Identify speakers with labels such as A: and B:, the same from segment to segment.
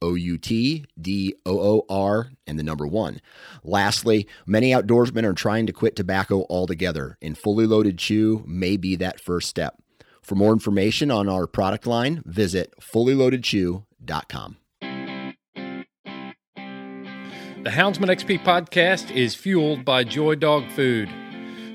A: O U T D O O R and the number one. Lastly, many outdoorsmen are trying to quit tobacco altogether, and fully loaded chew may be that first step. For more information on our product line, visit fullyloadedchew.com.
B: The Houndsman XP podcast is fueled by Joy Dog Food.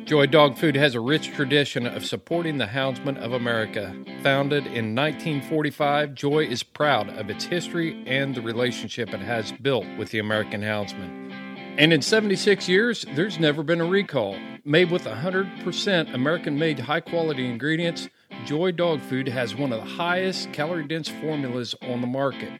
B: Joy Dog Food has a rich tradition of supporting the houndsmen of America. Founded in 1945, Joy is proud of its history and the relationship it has built with the American houndsman. And in 76 years, there's never been a recall. Made with 100% American made high quality ingredients, Joy Dog Food has one of the highest calorie dense formulas on the market.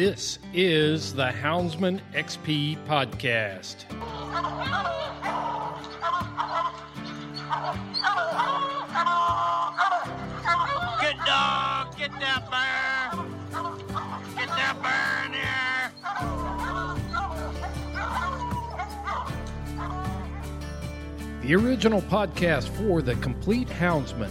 B: This is the Houndsman XP podcast.
C: Good dog, get that bear. Get that bear in here.
B: The original podcast for the complete houndsman.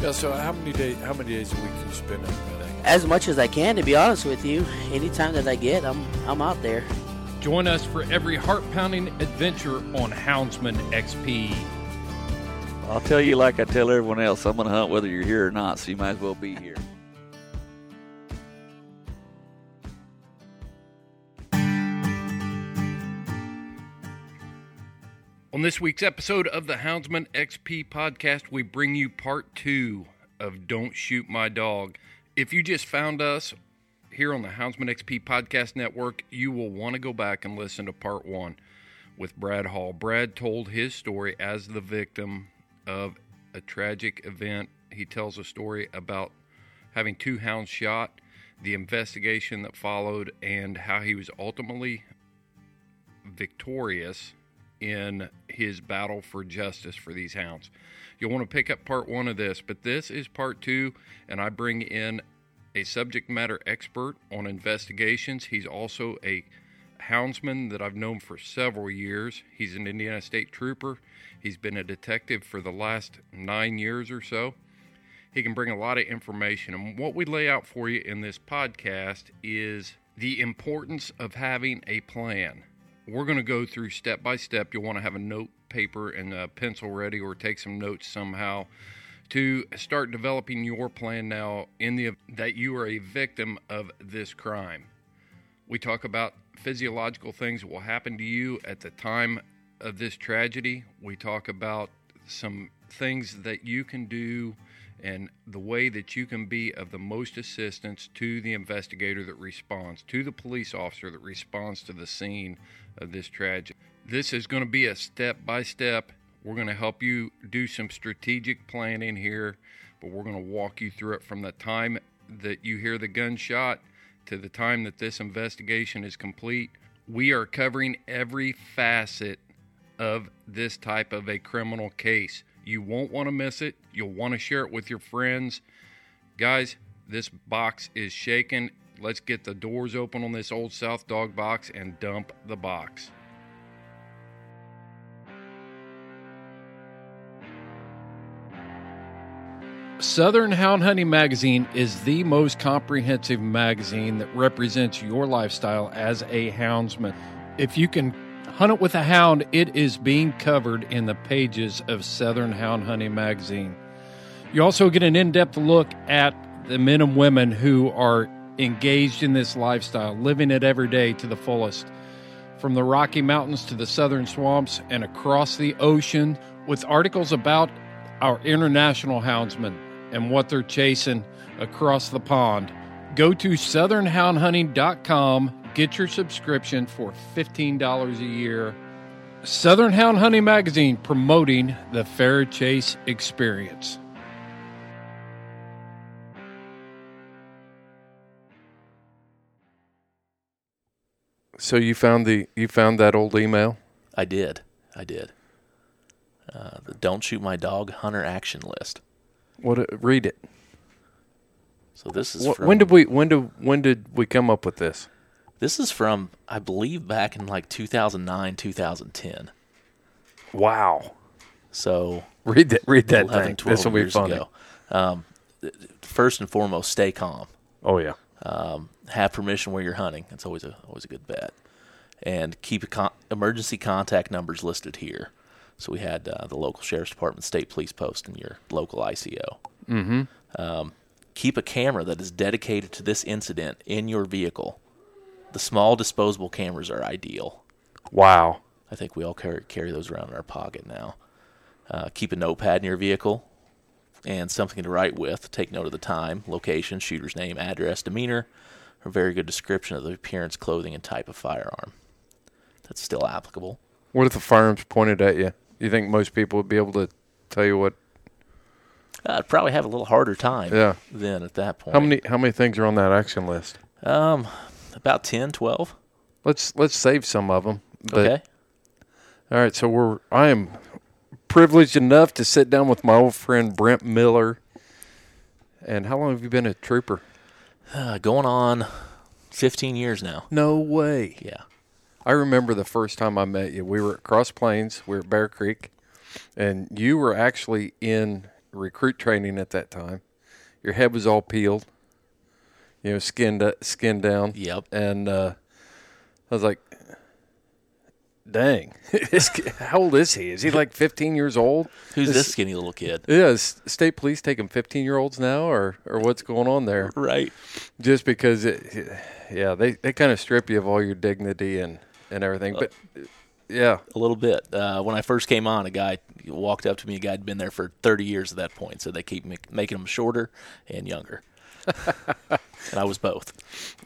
D: Yeah, so how many days how many days a week can you spend up there?
E: as much as I can, to be honest with you. Anytime that I get, I'm I'm out there.
B: Join us for every heart pounding adventure on Houndsman XP.
F: I'll tell you like I tell everyone else, I'm going to hunt whether you're here or not, so you might as well be here.
B: On this week's episode of the Houndsman XP podcast, we bring you part two of Don't Shoot My Dog. If you just found us here on the Houndsman XP podcast network, you will want to go back and listen to part one with Brad Hall. Brad told his story as the victim of a tragic event. He tells a story about having two hounds shot, the investigation that followed, and how he was ultimately victorious in his battle for justice for these hounds. You'll want to pick up part one of this, but this is part two, and I bring in a subject matter expert on investigations. He's also a houndsman that I've known for several years. He's an Indiana State Trooper. He's been a detective for the last nine years or so. He can bring a lot of information. And what we lay out for you in this podcast is the importance of having a plan. We're going to go through step by step. You'll want to have a note paper and a pencil ready or take some notes somehow to start developing your plan now in the that you are a victim of this crime. We talk about physiological things that will happen to you at the time of this tragedy. We talk about some things that you can do and the way that you can be of the most assistance to the investigator that responds, to the police officer that responds to the scene of this tragedy. This is going to be a step by step. We're going to help you do some strategic planning here, but we're going to walk you through it from the time that you hear the gunshot to the time that this investigation is complete. We are covering every facet of this type of a criminal case. You won't want to miss it. You'll want to share it with your friends. Guys, this box is shaking. Let's get the doors open on this old South Dog box and dump the box. Southern Hound Hunting Magazine is the most comprehensive magazine that represents your lifestyle as a houndsman. If you can hunt it with a hound, it is being covered in the pages of Southern Hound Hunting Magazine. You also get an in depth look at the men and women who are engaged in this lifestyle, living it every day to the fullest. From the Rocky Mountains to the southern swamps and across the ocean, with articles about our international houndsmen and what they're chasing across the pond. Go to southernhoundhunting.com, get your subscription for $15 a year. Southern Hound Hunting Magazine promoting the fair chase experience. So you found the you found that old email?
G: I did. I did. Uh, the Don't Shoot My Dog Hunter Action List.
B: What? Read it.
G: So this is
B: Wh-
G: from,
B: when did we when did when did we come up with this?
G: This is from I believe back in like 2009, 2010.
B: Wow.
G: So
B: Read that. Read that
G: 11,
B: thing.
G: 12
B: This will be funny.
G: Um, first and foremost, stay calm.
B: Oh yeah.
G: Um, have permission where you're hunting. That's always a always a good bet. And keep a con- emergency contact numbers listed here. So we had uh, the local sheriff's department, state police post, and your local ICO.
B: Mm-hmm.
G: Um, keep a camera that is dedicated to this incident in your vehicle. The small disposable cameras are ideal.
B: Wow.
G: I think we all carry, carry those around in our pocket now. Uh, keep a notepad in your vehicle and something to write with. Take note of the time, location, shooter's name, address, demeanor, or very good description of the appearance, clothing, and type of firearm. That's still applicable.
B: What if the firearms pointed at you? You think most people would be able to tell you what?
G: I'd probably have a little harder time
B: Yeah.
G: then at that point.
B: How many how many things are on that action list?
G: Um, about 10, 12.
B: Let's let's save some of them. But,
G: okay.
B: All right. So we're I am privileged enough to sit down with my old friend Brent Miller. And how long have you been a trooper?
G: Uh, going on 15 years now.
B: No way.
G: Yeah.
B: I remember the first time I met you. We were at Cross Plains. We were at Bear Creek, and you were actually in recruit training at that time. Your head was all peeled, you know, skinned up, skinned down.
G: Yep.
B: And uh, I was like, "Dang, kid- how old is he? Is he like 15 years old?
G: Who's
B: This-
G: this skinny little kid?
B: Yeah, is state police taking 15 year olds now, or or what's going on there?
G: Right.
B: Just because, it, yeah, they they kind of strip you of all your dignity and and everything. But yeah,
G: A little bit. Uh, when I first came on, a guy walked up to me. A guy had been there for 30 years at that point, so they keep make, making them shorter and younger. And I was both.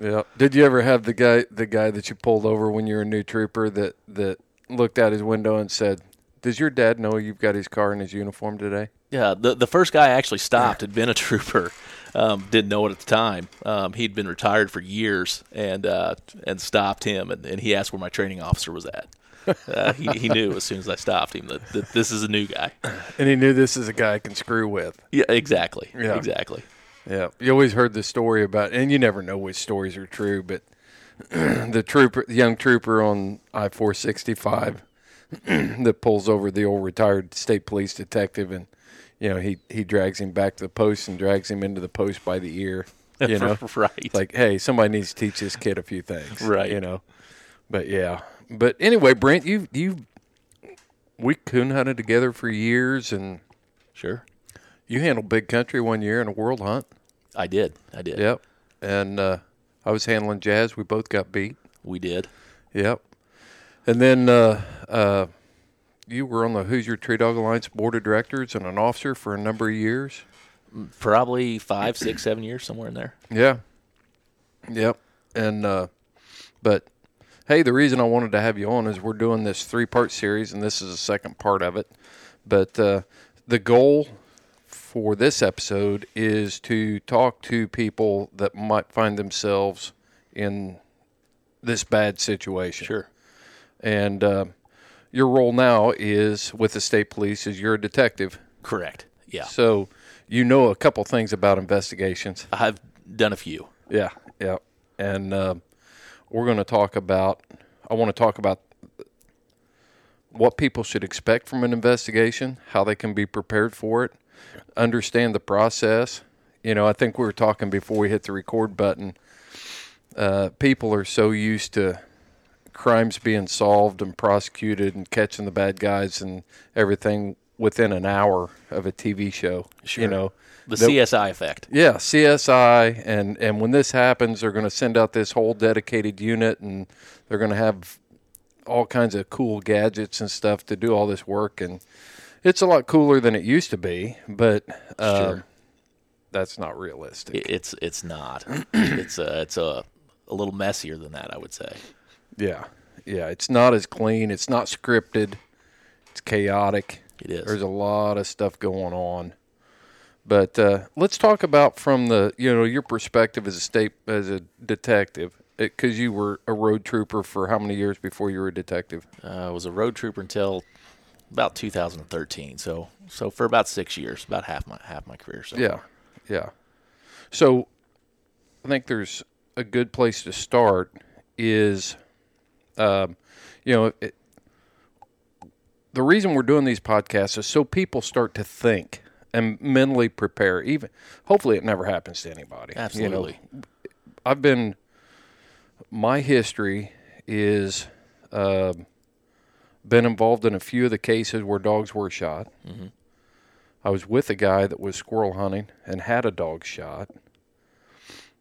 B: Yeah. Did you ever have the guy the guy that you pulled over when you were a new trooper that that looked out his window and said, "Does your dad know you've got his car and his uniform today?"
G: Yeah, the the first guy actually stopped had been a trooper. Um, didn't know it at the time. Um, he'd been retired for years and uh, and stopped him, and, and he asked where my training officer was at. Uh, he, he knew as soon as I stopped him that, that this is a new guy.
B: And he knew this is a guy I can screw with.
G: Yeah, exactly.
B: Yeah.
G: Exactly.
B: Yeah. You always heard the story about, and you never know which stories are true, but the trooper, the young trooper on I four sixty five that pulls over the old retired state police detective, and you know he he drags him back to the post and drags him into the post by the ear. You know,
G: right.
B: Like, hey, somebody needs to teach this kid a few things,
G: Right.
B: You know, but yeah, but anyway, Brent, you you we coon hunted together for years, and
G: sure,
B: you handled big country one year in a world hunt.
G: I did. I did.
B: Yep, and uh, I was handling jazz. We both got beat.
G: We did.
B: Yep, and then uh, uh, you were on the Hoosier Tree Dog Alliance board of directors and an officer for a number of years.
G: Probably five, six, seven years, somewhere in there.
B: Yeah. Yep. And uh but Hey, the reason I wanted to have you on is we're doing this three part series, and this is the second part of it. But uh, the goal for this episode is to talk to people that might find themselves in this bad situation.
G: Sure.
B: And uh, your role now is with the state police is you're a detective.
G: Correct. Yeah.
B: So you know a couple things about investigations.
G: I've done a few.
B: Yeah, yeah. And uh, we're going to talk about, I want to talk about what people should expect from an investigation, how they can be prepared for it, understand the process. You know, I think we were talking before we hit the record button. Uh, people are so used to crimes being solved and prosecuted and catching the bad guys and everything within an hour of a TV show.
G: Sure.
B: You know,
G: The
B: that-
G: CSI effect.
B: yeah, CSI, and and when this happens, they're going to send out this whole dedicated unit, and they're going to have all kinds of cool gadgets and stuff to do all this work, and it's a lot cooler than it used to be, but um,
G: Sure.
B: that's not realistic.
G: It- It's it's not. it's a it's a a little messier than that, I would say.
B: yeah, yeah, it's not as clean. It's not scripted. It's chaotic.
G: It is.
B: There's a lot of stuff going on. But uh, let's talk about from the you know your perspective as a state as a detective because you were a road trooper for how many years before you were a detective?
G: Uh, I was a road trooper until about 2013. So so for about six years, about half my half my career. So
B: Yeah, yeah. So I think there's a good place to start is, um, you know, it, the reason we're doing these podcasts is so people start to think and mentally prepare. Even hopefully, it never happens to anybody. you know.
G: absolutely.
B: I've been. My history is um been involved in a few of the cases where dogs were shot. I was with a guy that was squirrel hunting and had a dog shot.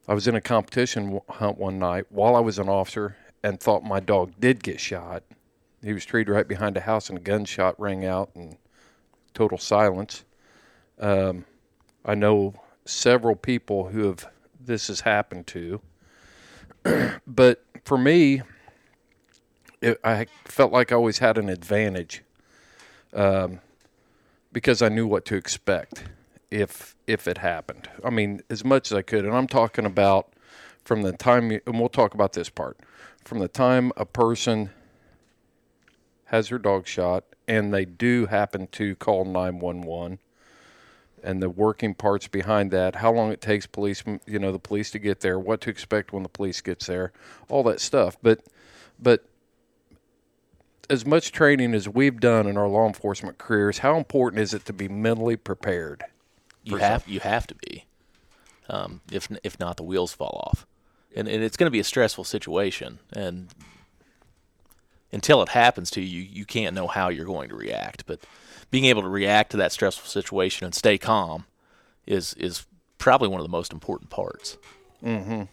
B: I was in a competition hunt one night while I was an officer and thought my dog did get shot. He was treed right behind a house and a gunshot rang out and total silence. Um, I know several people who have this has happened to. but for me, it, I felt like I always had an advantage um, because I knew what to expect if if it happened. I mean, as much as I could, and I'm talking about from the time, and we'll talk about this part, from the time a person has their dog shot and they do happen to call 911 and the working parts behind that, how long it takes police, you know, the police to get there, what to expect when the police gets there, all that stuff. But, but as much training as we've done in our law enforcement careers, how important is it to be mentally prepared?
G: you have you have to be. Um, if if not, the wheels fall off, and and it's going to be a stressful situation. And until it happens to you, you can't know how you're going to react. But being able to react to that stressful situation and stay calm is is probably one of the most important parts. Mm-hmm.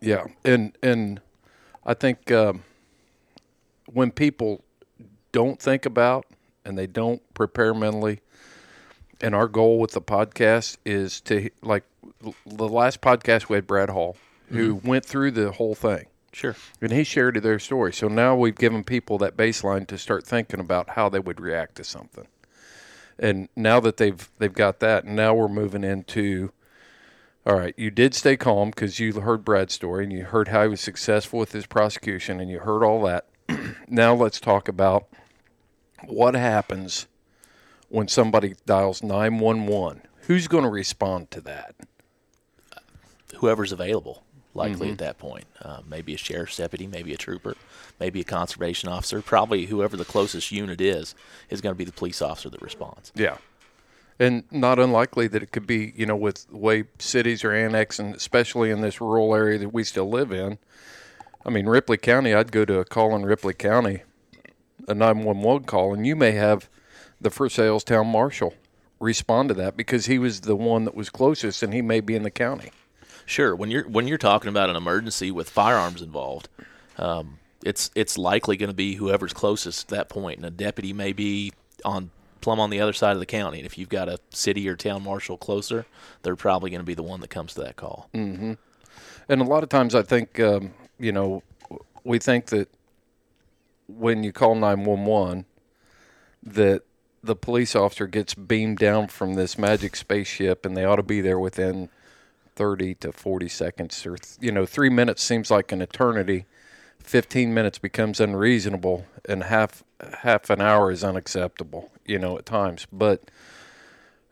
B: Yeah, and and I think um, when people don't think about and they don't prepare mentally, and our goal with the podcast is to like the last podcast we had Brad Hall, who mm-hmm. went through the whole thing,
G: Sure.
B: and he shared their story. So now we've given people that baseline to start thinking about how they would react to something. And now that they've they've got that, now we're moving into all right, you did stay calm because you heard Brad's story and you heard how he was successful with his prosecution and you heard all that. now let's talk about what happens when somebody dials 911. Who's going to respond to that?
G: whoever's available, likely
B: Mm-hmm.
G: at that point. Uh, maybe a sheriff's deputy, maybe a trooper, maybe a conservation officer. Probably whoever the closest unit is is going to be the police officer that responds.
B: Yeah. And not unlikely that it could be, you know, with the way cities are annexing, especially in this rural area that we still live in. I mean, Ripley County, I'd go to a call in Ripley County, a 911 call, and you may have the Versailles town marshal respond to that because he was the one that was closest and he may be in the county.
G: Sure, when you're when you're talking about an emergency with firearms involved, um, it's it's likely going to be whoever's closest at that point, and a deputy may be on plumb on the other side of the county. And if you've got a city or town marshal closer, they're probably going to be the one that comes to that call. Mm-hmm.
B: And a lot of times I think, um, you know, we think that when you call 911 that the police officer gets beamed down from this magic spaceship and they ought to be there within 30 to 40 seconds or you know 3 minutes seems like an eternity. 15 minutes becomes unreasonable and half half an hour is unacceptable you know at times. But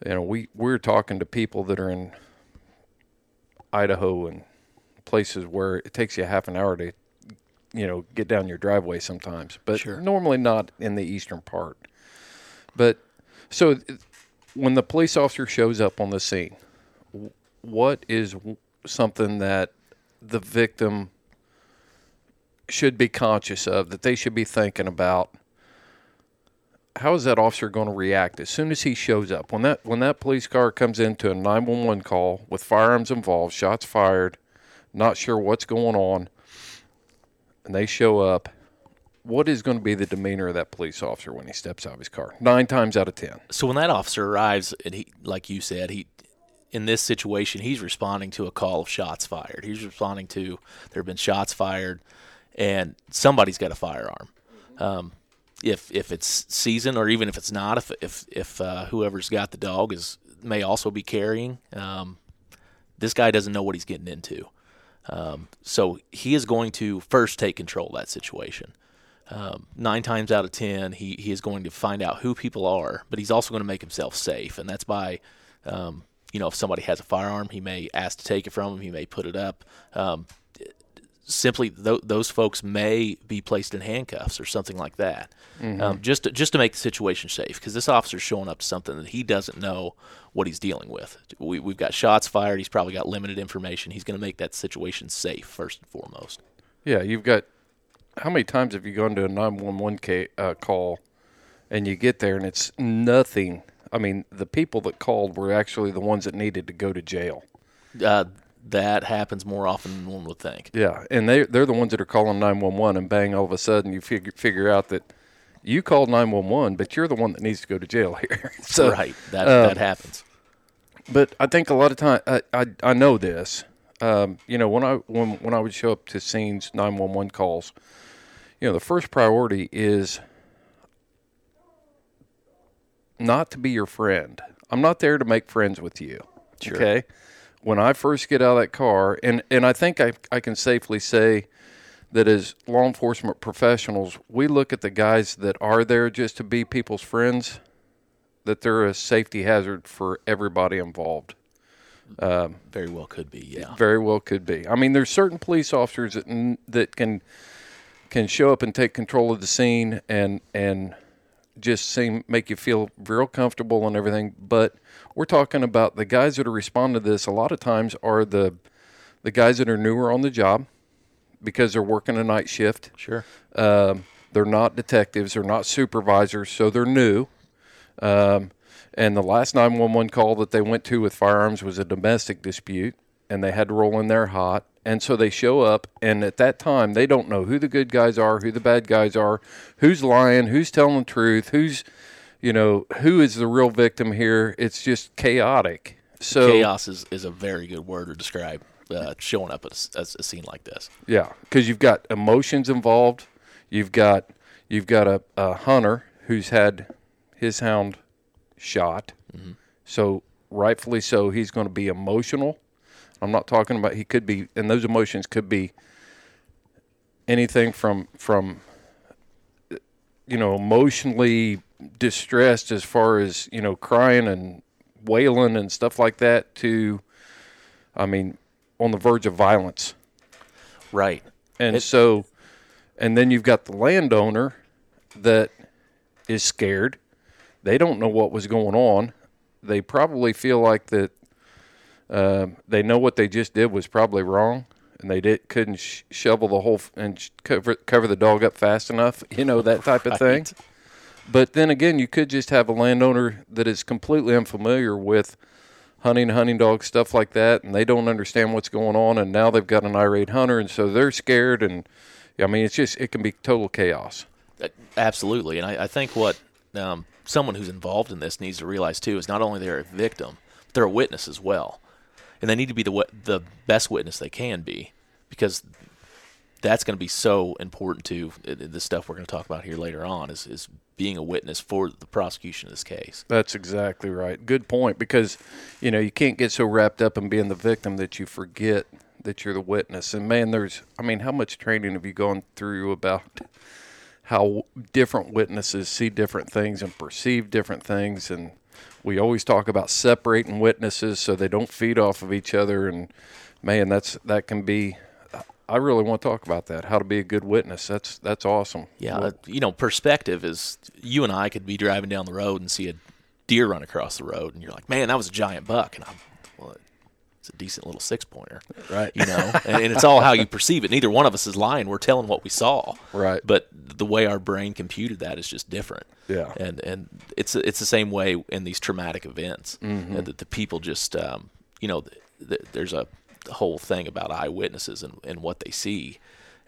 B: you know we we're talking to people that are in Idaho and places where it takes you half an hour to you know get down your driveway sometimes but normally not in the eastern part. But so when the police officer shows up on the scene what is something that the victim should be conscious of that they should be thinking about? How is that officer going to react as soon as he shows up? When that when that police car comes into a 911 call with firearms involved shots fired not sure what's going on and they show up what is going to be the demeanor of that police officer when he steps out of his car nine times out of ten
G: So when that officer arrives, and he, like you said, he, in this situation, he's responding to a call of shots fired. He's responding to there have been shots fired, and somebody's got a firearm. Um, if if it's season or even if it's not, if if if uh, whoever's got the dog is may also be carrying, um, this guy doesn't know what he's getting into. Um, so he is going to first take control of that situation. Um, nine times out of ten, he, he is going to find out who people are, but he's also going to make himself safe, and that's by, um, you know, if somebody has a firearm, he may ask to take it from him, he may put it up. Simply, th- those folks may be placed in handcuffs or something like that, um, just to, just to make the situation safe. Because this officer's showing up to something that he doesn't know what he's dealing with. We, we've got shots fired. He's probably got limited information. He's going to make that situation safe first and foremost.
B: Yeah, you've got. How many times have you gone to a nine one one uh, call, and you get there and it's nothing? I mean, the people that called were actually the ones that needed to go to jail.
G: Uh, that happens more often than one would think.
B: Yeah, and they they're the ones that are calling nine one one, and bang, all of a sudden you figure figure out that you called nine one one, but you're the one that needs to go to jail here. so
G: right, that
B: uh,
G: that happens.
B: But I think a lot of time I I, I know this. Um, you know, when I when when I would show up to scenes, nine one one calls, you know, the first priority is not to be your friend. I'm not there to make friends with you. Okay. When I first get out of that car, and and I think I I can safely say that as law enforcement professionals, we look at the guys that are there just to be people's friends, that they're a safety hazard for everybody involved.
G: Um, Very well could be. Yeah.
B: Very well could be. I mean, there's certain police officers that that can can show up and take control of the scene and and just seem make you feel real comfortable and everything. But we're talking about the guys that are responding to this. A lot of times are the the guys that are newer on the job because they're working a night shift.
G: Sure.
B: Um, they're not detectives. They're not supervisors, so they're new. Um, and the last 911 call that they went to with firearms was a domestic dispute, and they had to roll in there hot. And so they show up, and at that time, they don't know who the good guys are, who the bad guys are, who's lying, who's telling the truth, who's, you know, who is the real victim here. It's just chaotic. So
G: Chaos is, is a very good word to describe uh, showing up at a, a scene like this.
B: Yeah, because you've got emotions involved. You've got you've got a, a hunter who's had his hound shot, so rightfully so, he's going to be emotional. I'm not talking about he could be, and those emotions could be anything from from you know emotionally distressed as far as you know crying and wailing and stuff like that to, I mean, on the verge of violence.
G: Right.
B: And
G: It-
B: so, and then you've got the landowner that is scared. They don't know what was going on. They probably feel like that uh, they know what they just did was probably wrong, and they did couldn't sh- shovel the whole f- and sh- cover cover the dog up fast enough. You know that type of thing.
G: Right.
B: But then again, you could just have a landowner that is completely unfamiliar with hunting, hunting dogs, stuff like that, and they don't understand what's going on. And now they've got an irate hunter, and so they're scared. And I mean, it's just it can be total chaos.
G: Uh, Absolutely, and I, I think what um, someone who's involved in this needs to realize too is not only they're a victim, they're a witness as well, and they need to be the the best witness they can be, because that's going to be so important to uh, the stuff we're going to talk about here later on is, is being a witness for the prosecution of this case.
H: That's exactly right. Good point because you know, you can't get so wrapped up in being the victim that you forget that you're the witness. And man, there's I mean, how much training have you gone through about how different witnesses see different things and perceive different things and we always talk about separating witnesses so they don't feed off of each other and man, that's that can be I really want to talk about that. How to be a good witness. That's that's awesome.
G: Yeah,
H: Well,
G: uh, you know, perspective is you and I could be driving down the road and see a deer run across the road, and you're like, "Man, that was a giant buck," and I'm, well, it's a decent little six pointer,
H: Right.
G: You know, and, and it's all how you perceive it. Neither one of us is lying. We're telling what we saw,
H: Right.
G: But the way our brain computed that is just different.
H: Yeah.
G: and and it's it's the same way in these traumatic events
H: Mm-hmm.
G: that the people just um, you know th- th- there's a whole thing about eyewitnesses and, and what they see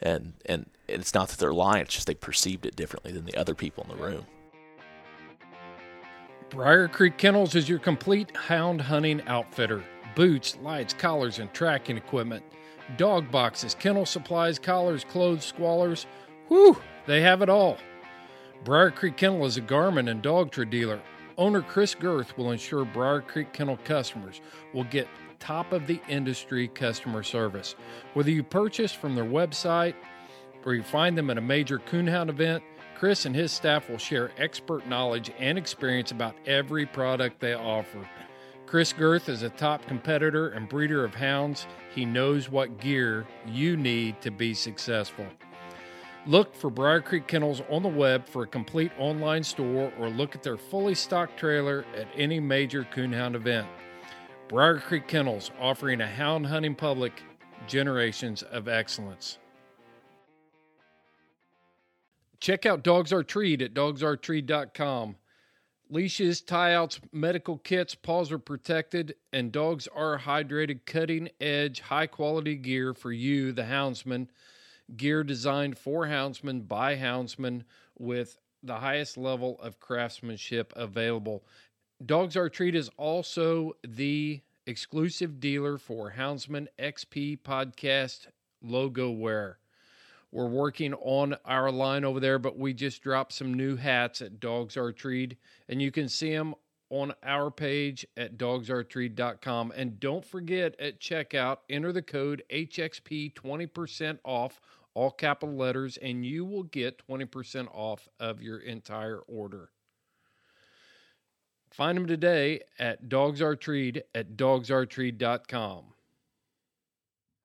G: and, and and it's not that they're lying it's just they perceived it differently than the other people in the room
B: Briar Creek Kennels is your complete hound hunting outfitter. Boots, lights, collars, and tracking equipment. Dog boxes, kennel supplies, collars, clothes, squallers. Whew, they have it all. Briar Creek Kennel is a Garmin and Dogtra dealer. Owner Chris Girth will ensure Briar Creek Kennel customers will get top of the industry customer service. Whether you purchase from their website or you find them at a major coonhound event, Chris and his staff will share expert knowledge and experience about every product they offer. Chris Girth is a top competitor and breeder of hounds. He knows what gear you need to be successful. Look for Briar Creek Kennels on the web for a complete online store or look at their fully stocked trailer at any major coonhound event. Briar Creek Kennels offering a hound hunting public generations of excellence. Check out Dogs Are Treed at dogsaretreed.com. Leashes, tie outs, medical kits, paws are protected, and dogs are hydrated, cutting edge, high quality gear for you, the houndsman. Gear designed for houndsmen by houndsmen with the highest level of craftsmanship available. Dogs Are Treed is also the exclusive dealer for Houndsman XP podcast logo wear. We're working on our line over there, but we just dropped some new hats at Dogs Are Treed, and you can see them on our page at dogsaretreed.com. And don't forget at checkout, enter the code HXP 20% off, all capital letters, and you will get 20% off of your entire order. Find them today at Dogs Are Treed at dogsaretreed.com.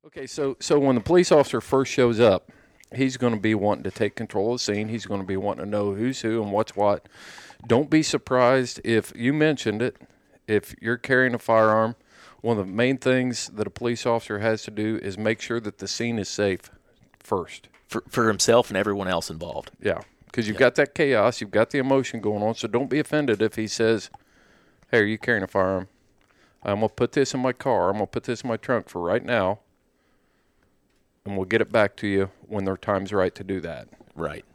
H: Okay, so so when the police officer first shows up, he's going to be wanting to take control of the scene. He's going to be wanting to know who's who and what's what. Don't be surprised if you mentioned it. If you're carrying a firearm, one of the main things that a police officer has to do is make sure that the scene is safe first.
G: for, for himself and everyone else involved.
H: Yeah, because you've got that chaos, you've got the emotion going on. So don't be offended if he says, "Hey, are you carrying a firearm? I'm gonna put this in my car. I'm gonna put this in my trunk for right now, and we'll get it back to you when their time's right to do that."
G: Right.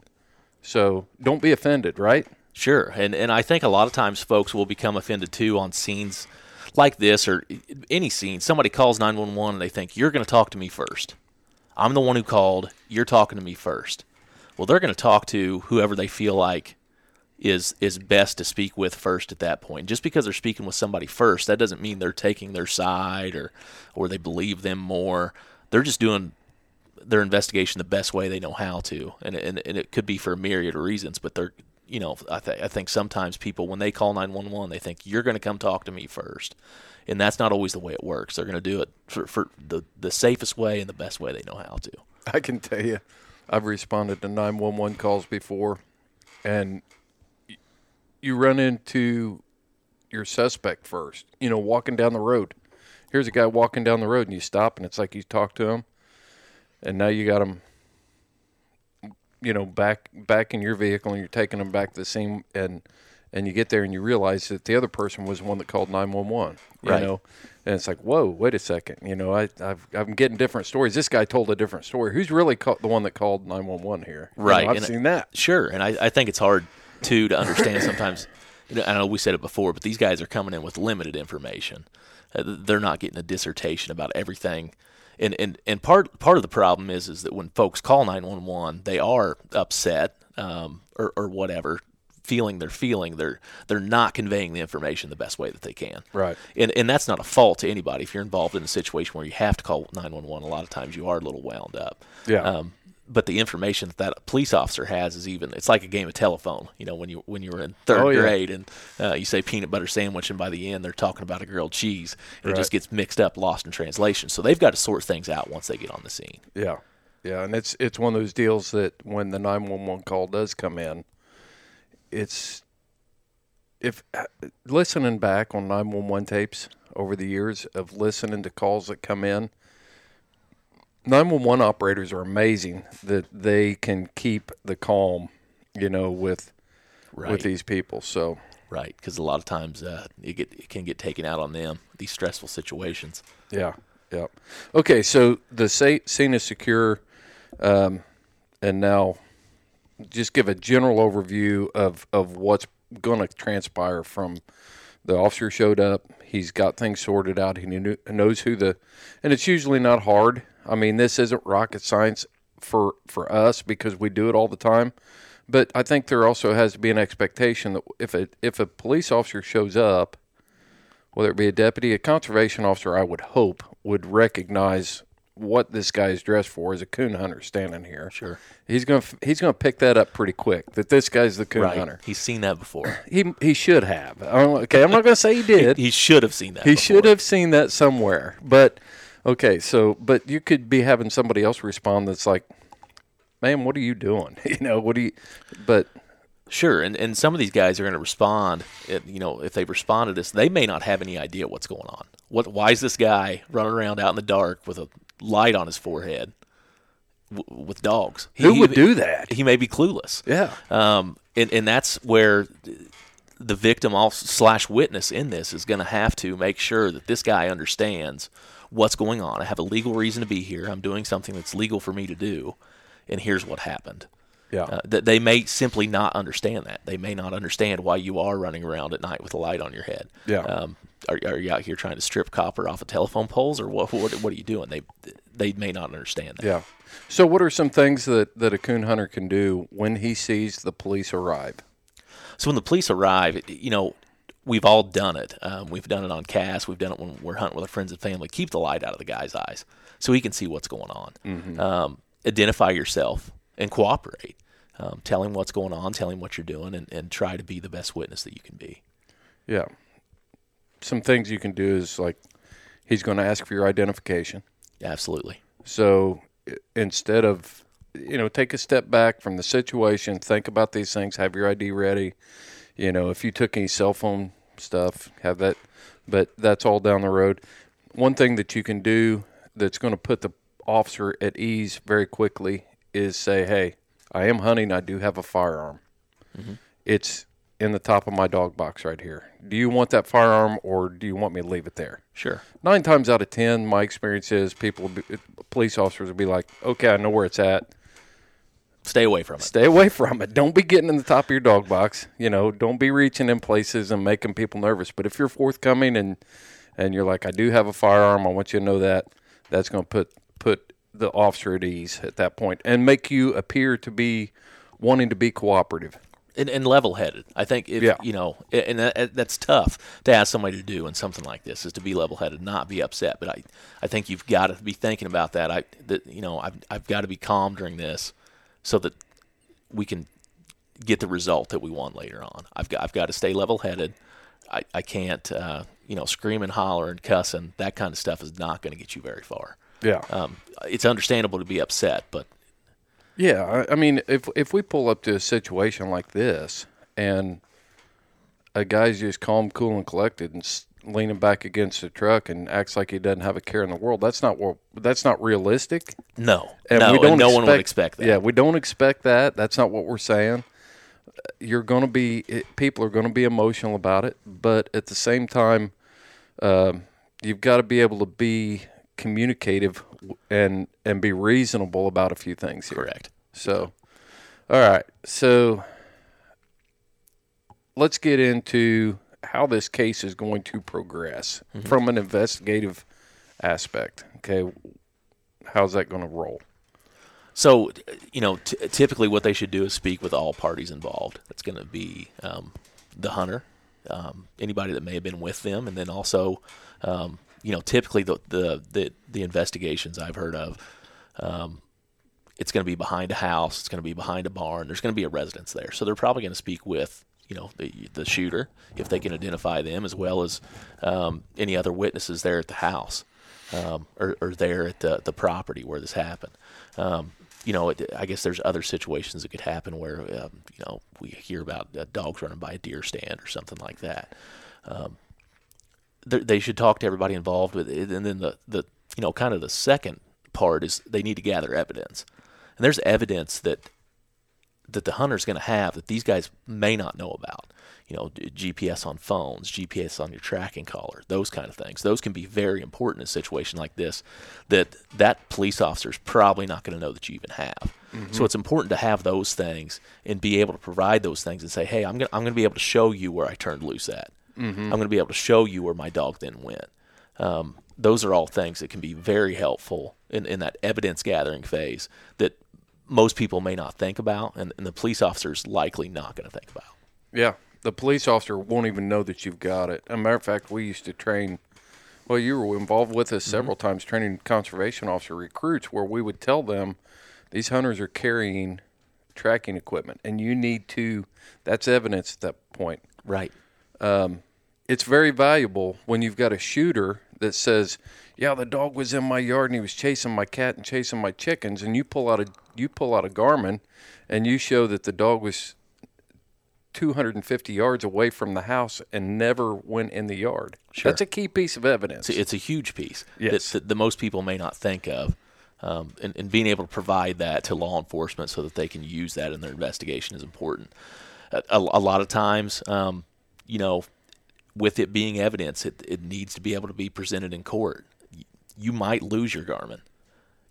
H: So don't be offended, right?
G: Sure, and and I think a lot of times folks will become offended too on scenes like this or any scene. Somebody calls nine one one and they think you're going to talk to me first. I'm the one who called. You're talking to me first. Well, they're going to talk to whoever they feel like is is best to speak with first at that point. Just because they're speaking with somebody first, that doesn't mean they're taking their side or or they believe them more. They're just doing their investigation the best way they know how to, and and, and it could be for a myriad of reasons. But they're you know I, th- I think sometimes people when they call 911 they think you're going to come talk to me first and that's not always the way it works they're going to do it for, for the, the safest way and the best way they know how to
H: I can tell you, I've responded to 911 calls before, and you run into your suspect first. You know, walking down the road. Here's a guy walking down the road, and you stop, and it's like you talk to him, and now you got them you know, back back in your vehicle, and you're taking them back to the scene, and and you get there, and you realize that the other person was the one that called 911. You
G: Right.
H: know, and it's like, whoa, wait a second. You know, I, I've, I'm getting different stories. This guy told a different story. Who's really ca- the one that called 911 here? You know,
G: Right,
H: I've
G: and it-
H: seen that.
G: Sure, and I, I think it's hard too to understand sometimes. You know, I know we said it before, but these guys are coming in with limited information. Uh, They're not getting a dissertation about everything And, and and part part of the problem is is that when folks call 911, they are upset um, or, or whatever, feeling they're feeling. They're they're not conveying the information the best way that they can.
B: Right.
G: And and that's not a fault to anybody. If you're involved in a situation where you have to call 911, a lot of times you are a little wound up.
B: Yeah.
G: Um, but the information that that police officer has is even it's like a game of telephone. You know, when you when you were in third
B: Oh, yeah.
G: grade and uh, you say peanut butter sandwich, and by the end they're talking about a grilled cheese, and it just gets mixed up, lost in translation. So they've got to sort things out once they get on the scene.
B: Yeah, yeah, and it's it's one of those deals that when the nine one one call does come in, it's if listening back on nine one one tapes over the years of listening to calls that come in. 911 operators are amazing that they can keep the calm, you know, with
G: Right.
B: with these people. So,
G: Right, because a lot of times uh, it get it can get taken out on them these stressful situations.
B: Yeah, yeah. Okay, so the scene is secure, um, and now just give a general overview of of what's going to transpire from the officer showed up. He's got things sorted out. He knew, knows who the, and it's usually not hard. I mean, this isn't rocket science for for us because we do it all the time. But I think there also has to be an expectation that if a if a police officer shows up, whether it be a deputy, a conservation officer, I would hope would recognize what this guy is dressed for as a coon hunter standing here.
G: Sure.
B: he's gonna he's gonna pick that up pretty quick. That this guy's the coon
G: right,
B: hunter.
G: he's seen that before.
B: He he should have. Okay, I'm not gonna say he did.
G: he should have seen that.
B: He
G: before.
B: should have seen that somewhere. But okay, so but you could be having somebody else respond that's like, "Man, what are you doing?" You know, what do you? But
G: Sure, and, and some of these guys are going to respond. It, you know, if they've responded to this, they may not have any idea what's going on. What? Why is this guy running around out in the dark with a light on his forehead w- with dogs?
B: Who
G: he-
B: would do that?
G: He may be clueless.
B: Yeah.
G: Um, and, and that's where the victim slash witness in this is going to have to make sure that this guy understands what's going on. I have a legal reason to be here. I'm doing something that's legal for me to do, and here's what happened.
B: Yeah.
G: Uh, that they may simply not understand that. They may not understand why you are running around at night with a light on your head.
B: Yeah.
G: Um, are, are you out here trying to strip copper off of telephone poles, or what? What, what are you doing? They they may not understand that.
B: Yeah. So, what are some things that, that a coon hunter can do when he sees the police arrive?
G: So when the police arrive, you know, we've all done it. Um, we've done it on cast. We've done it when we're hunting with our friends and family. Keep the light out of the guy's eyes so he can see what's going on.
B: Mm-hmm.
G: Um, identify yourself and cooperate. Um, tell him what's going on. Tell him what you're doing, and, and try to be the best witness that you can be.
B: Yeah. Some things you can do is like he's going to ask for your identification.
G: Absolutely.
B: So instead of, you know, take a step back from the situation, think about these things, have your ID ready. You know, if you took any cell phone stuff, have that, but that's all down the road. One thing that you can do that's going to put the officer at ease very quickly is say, hey, I am hunting, I do have a firearm. Mm-hmm. It's in the top of my dog box right here. Do you want that firearm or do you want me to leave it there?
G: Sure.
B: nine times out of ten, my experience is people, be, police officers will be like, "Okay, I know where it's at.
G: Stay away from it.
B: Stay away from it. Don't be getting in the top of your dog box. You know, don't be reaching in places and making people nervous. But if you're forthcoming and and you're like, I do have a firearm, I want you to know that. That's going to put put the officer at ease at that point and make you appear to be wanting to be cooperative.
G: and, and level-headed. I think if
B: Yeah.
G: you know, and that, that's tough to ask somebody to do in something like this is to be level-headed, not be upset. But I, I think you've got to be thinking about that. I, that you know, I've, I've got to be calm during this, so that we can get the result that we want later on. I've got, I've got to stay level-headed. I, I can't, uh, you know, scream and holler and cussing. That kind of stuff is not going to get you very far.
B: Yeah.
G: Um, it's understandable to be upset, but
B: Yeah, I, I mean, if if we pull up to a situation like this and a guy's just calm, cool, and collected, and leaning back against the truck and acts like he doesn't have a care in the world, that's not what that's not realistic.
G: no,
B: And
G: no,
B: we don't
G: and no one would expect that.
B: Yeah, we don't expect that. That's not what we're saying. You're going to be it, people are going to be emotional about it, but at the same time, um, you've got to be able to be communicative and and be reasonable about a few things here.
G: Correct.
B: So, all right. So, let's get into how this case is going to progress from an investigative aspect. Okay. how's that going to roll?
G: So, you know, t- typically what they should do is speak with all parties involved. That's going to be um, the hunter, um, anybody that may have been with them, and then also, um, you know, typically the, the the the investigations I've heard of, um, it's going to be behind a house, it's going to be behind a barn. There's going to be a residence there, so they're probably going to speak with you know the the shooter if they can identify them, as well as um, any other witnesses there at the house um, or, or there at the the property where this happened. Um, you know, it, I guess there's other situations that could happen where, um, you know, we hear about uh, dogs running by a deer stand or something like that. Um, they should talk to everybody involved with it, and then the the you know kind of the second part is they need to gather evidence, and there's evidence that that the hunter's going to have that these guys may not know about you know, GPS on phones, GPS on your tracking collar, those kind of things. Those can be very important in a situation like this that that police officer is probably not going to know that you even have. Mm-hmm. So it's important to have those things and be able to provide those things and say, hey, I'm going I'm to be able to show you where I turned loose at. Mm-hmm. I'm going to be able to show you where my dog then went. Um, those are all things that can be very helpful in, in that evidence gathering phase that most people may not think about, and, and the police officer is likely not going to think about.
B: Yeah, the police officer won't even know that you've got it. As a matter of fact, we used to train. Well, you were involved with us mm-hmm. several mm-hmm. times training conservation officer recruits, where we would tell them these hunters are carrying tracking equipment, and you need to. That's evidence at that point,
G: right?
B: Um, it's very valuable when you've got a shooter that says, "Yeah, the dog was in my yard and he was chasing my cat and chasing my chickens," and you pull out a you pull out a Garmin, and you show that the dog was 250 yards away from the house and never went in the yard. Sure. That's a key piece of evidence.
G: It's a, huge piece
B: yes.
G: that, that, the most people may not think of. Um, and, and, being able to provide that to law enforcement so that they can use that in their investigation is important. A, a, a lot of times, um, you know, with it being evidence, it, it needs to be able to be presented in court. You might lose your Garmin.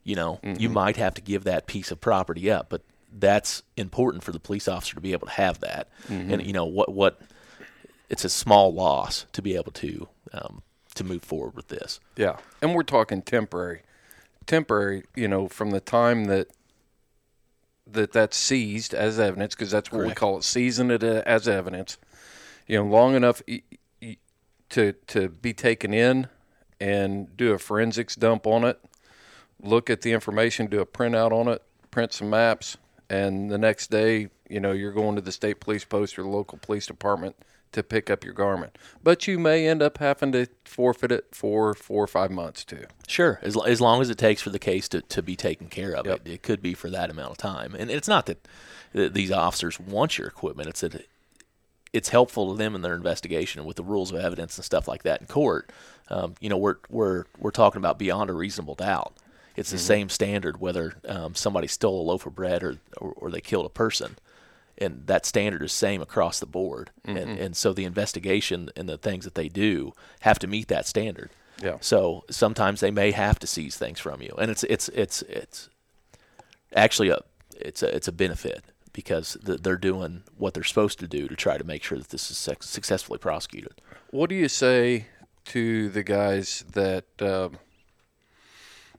G: You know, mm-hmm. you might have to give that piece of property up, but that's important for the police officer to be able to have that. Mm-hmm. And you know what what it's a small loss to be able to um, to move forward with this.
B: Yeah, and we're talking temporary, temporary. You know, from the time that that that's seized as evidence, because that's what Correct. we call it, seizing it uh, as evidence. You know, long enough to to be taken in and do a forensics dump on it, look at the information, do a printout on it, print some maps, and the next day, you know, you're going to the state police post or the local police department to pick up your Garmin. But you may end up having to forfeit it for four or five months too.
G: Sure, as, as long as it takes for the case to, to be taken care of. Yep. It, it could be for that amount of time. And it's not that these officers want your equipment. It's that it's helpful to them in their investigation with the rules of evidence and stuff like that in court. Um, you know, we're, we're, we're talking about beyond a reasonable doubt. It's the mm-hmm. same standard whether um, somebody stole a loaf of bread or, or, or, they killed a person. And that standard is same across the board. Mm-hmm. And, and so the investigation and the things that they do have to meet that standard.
B: Yeah.
G: So sometimes they may have to seize things from you, and it's it's it's it's actually a it's a it's a benefit because they're doing what they're supposed to do to try to make sure that this is successfully prosecuted.
B: What do you say to the guys that um,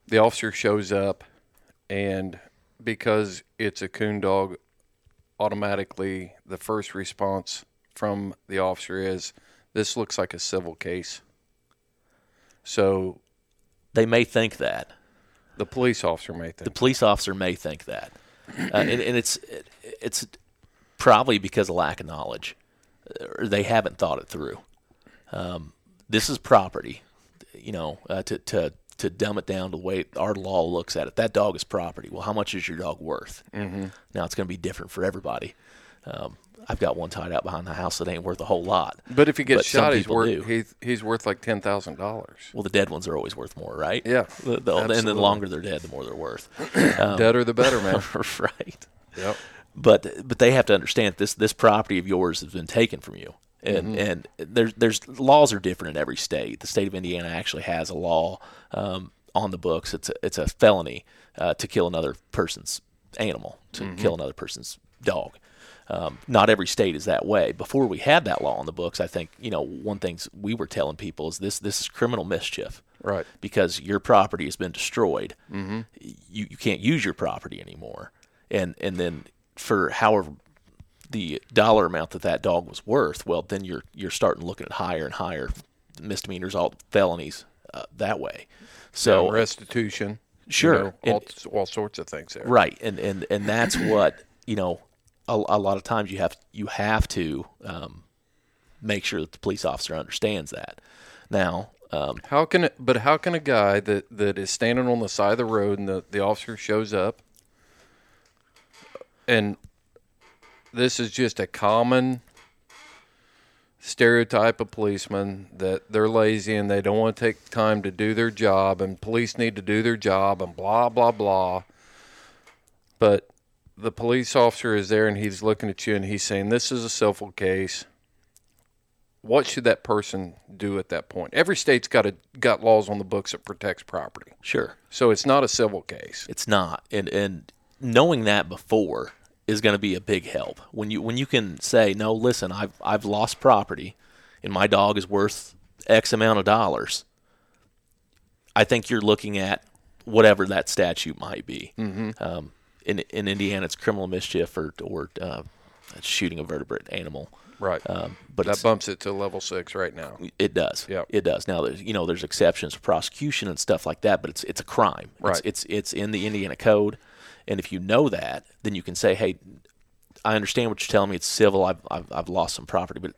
B: the officer shows up, and because it's a coon dog, automatically the first response from the officer is, "This looks like a civil case." So
G: they may think that.
B: The police officer may think.
G: The police officer may think that, uh, and, and, it's it's probably because of lack of knowledge, or they haven't thought it through. Um, this is property, you know, uh, to to to dumb it down to the way our law looks at it. That dog is property. Well, how much is your dog worth?
B: Mm-hmm.
G: Now it's going to be different for everybody. Um, I've got one tied out behind the house that ain't worth a whole lot.
B: But if he gets shot, he's worth he's, he's worth like ten thousand dollars.
G: Well, the dead ones are always worth more, right?
B: Yeah,
G: the, the, and the longer they're dead, the more they're worth.
B: Um, Deader the better, man.
G: right.
B: Yep.
G: But but they have to understand this this property of yours has been taken from you and mm-hmm. and there's there's laws are different in every state. The state of Indiana actually has a law um, on the books. It's a, it's a felony uh, to kill another person's animal, to mm-hmm. kill another person's dog. Um, not every state is that way. Before we had that law on the books, I think you know one thing we were telling people is this: this is criminal mischief.
B: Right.
G: because your property has been destroyed.
B: Mm-hmm.
G: You you can't use your property anymore, and and then for however the dollar amount that that dog was worth, well, then you're you're starting looking at higher and higher misdemeanors, all felonies uh, that way. So
B: Yeah, restitution. you
G: Sure.
B: know,
G: And-
B: all, all sorts of things there.
G: Right, and and and that's what you know. A, a lot of times you have you have to um, make sure that the police officer understands that. Now, um,
B: How can it? But how can a guy that, that is standing on the side of the road and the, the officer shows up, and this is just a common stereotype of policemen that they're lazy and they don't want to take time to do their job, and police need to do their job, and blah blah blah. But the police officer is there and he's looking at you and he's saying, "This is a civil case." what should that person do at that point? Every state's got a got laws on the books that protects property.
G: sure,
B: So it's not a civil case.
G: it's not, and and knowing that before is going to be a big help when you when you can say, no, listen, I've I've lost property, and my dog is worth X amount of dollars. I think you're looking at whatever that statute might be. Mm-hmm. Um, in in Indiana, it's criminal mischief or or uh, shooting a vertebrate animal.
B: Right.
G: Um, but
B: that bumps it to level six right now.
G: it does.
B: Yep.
G: It does. Now, there's you know there's exceptions for prosecution and stuff like that, but it's it's a crime.
B: Right.
G: It's, it's it's in the Indiana code, and if you know that, then you can say, hey, I understand what you're telling me. It's civil. I've I've, I've lost some property, but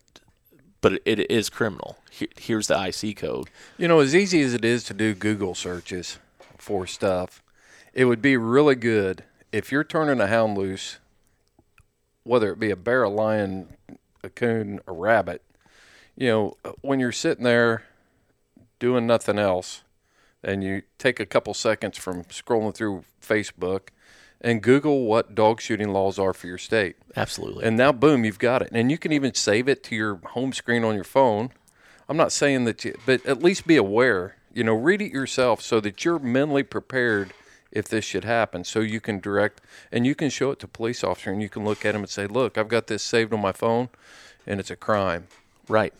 G: but it, it is criminal. Here's the IC code.
B: You know, as easy as it is to do Google searches for stuff, it would be really good if you're turning a hound loose, whether it be a bear, a lion, a coon, a rabbit. You know, when you're sitting there doing nothing else, and you take a couple seconds from scrolling through Facebook and Google what dog shooting laws are for your state.
G: Absolutely.
B: And now, boom, you've got it. And you can even save it to your home screen on your phone. I'm not saying that you, but at least be aware. You know, read it yourself so that you're mentally prepared if this should happen. So you can direct and you can show it to police officer and you can look at him and say, "Look, I've got this saved on my phone, and it's a crime."
G: Right.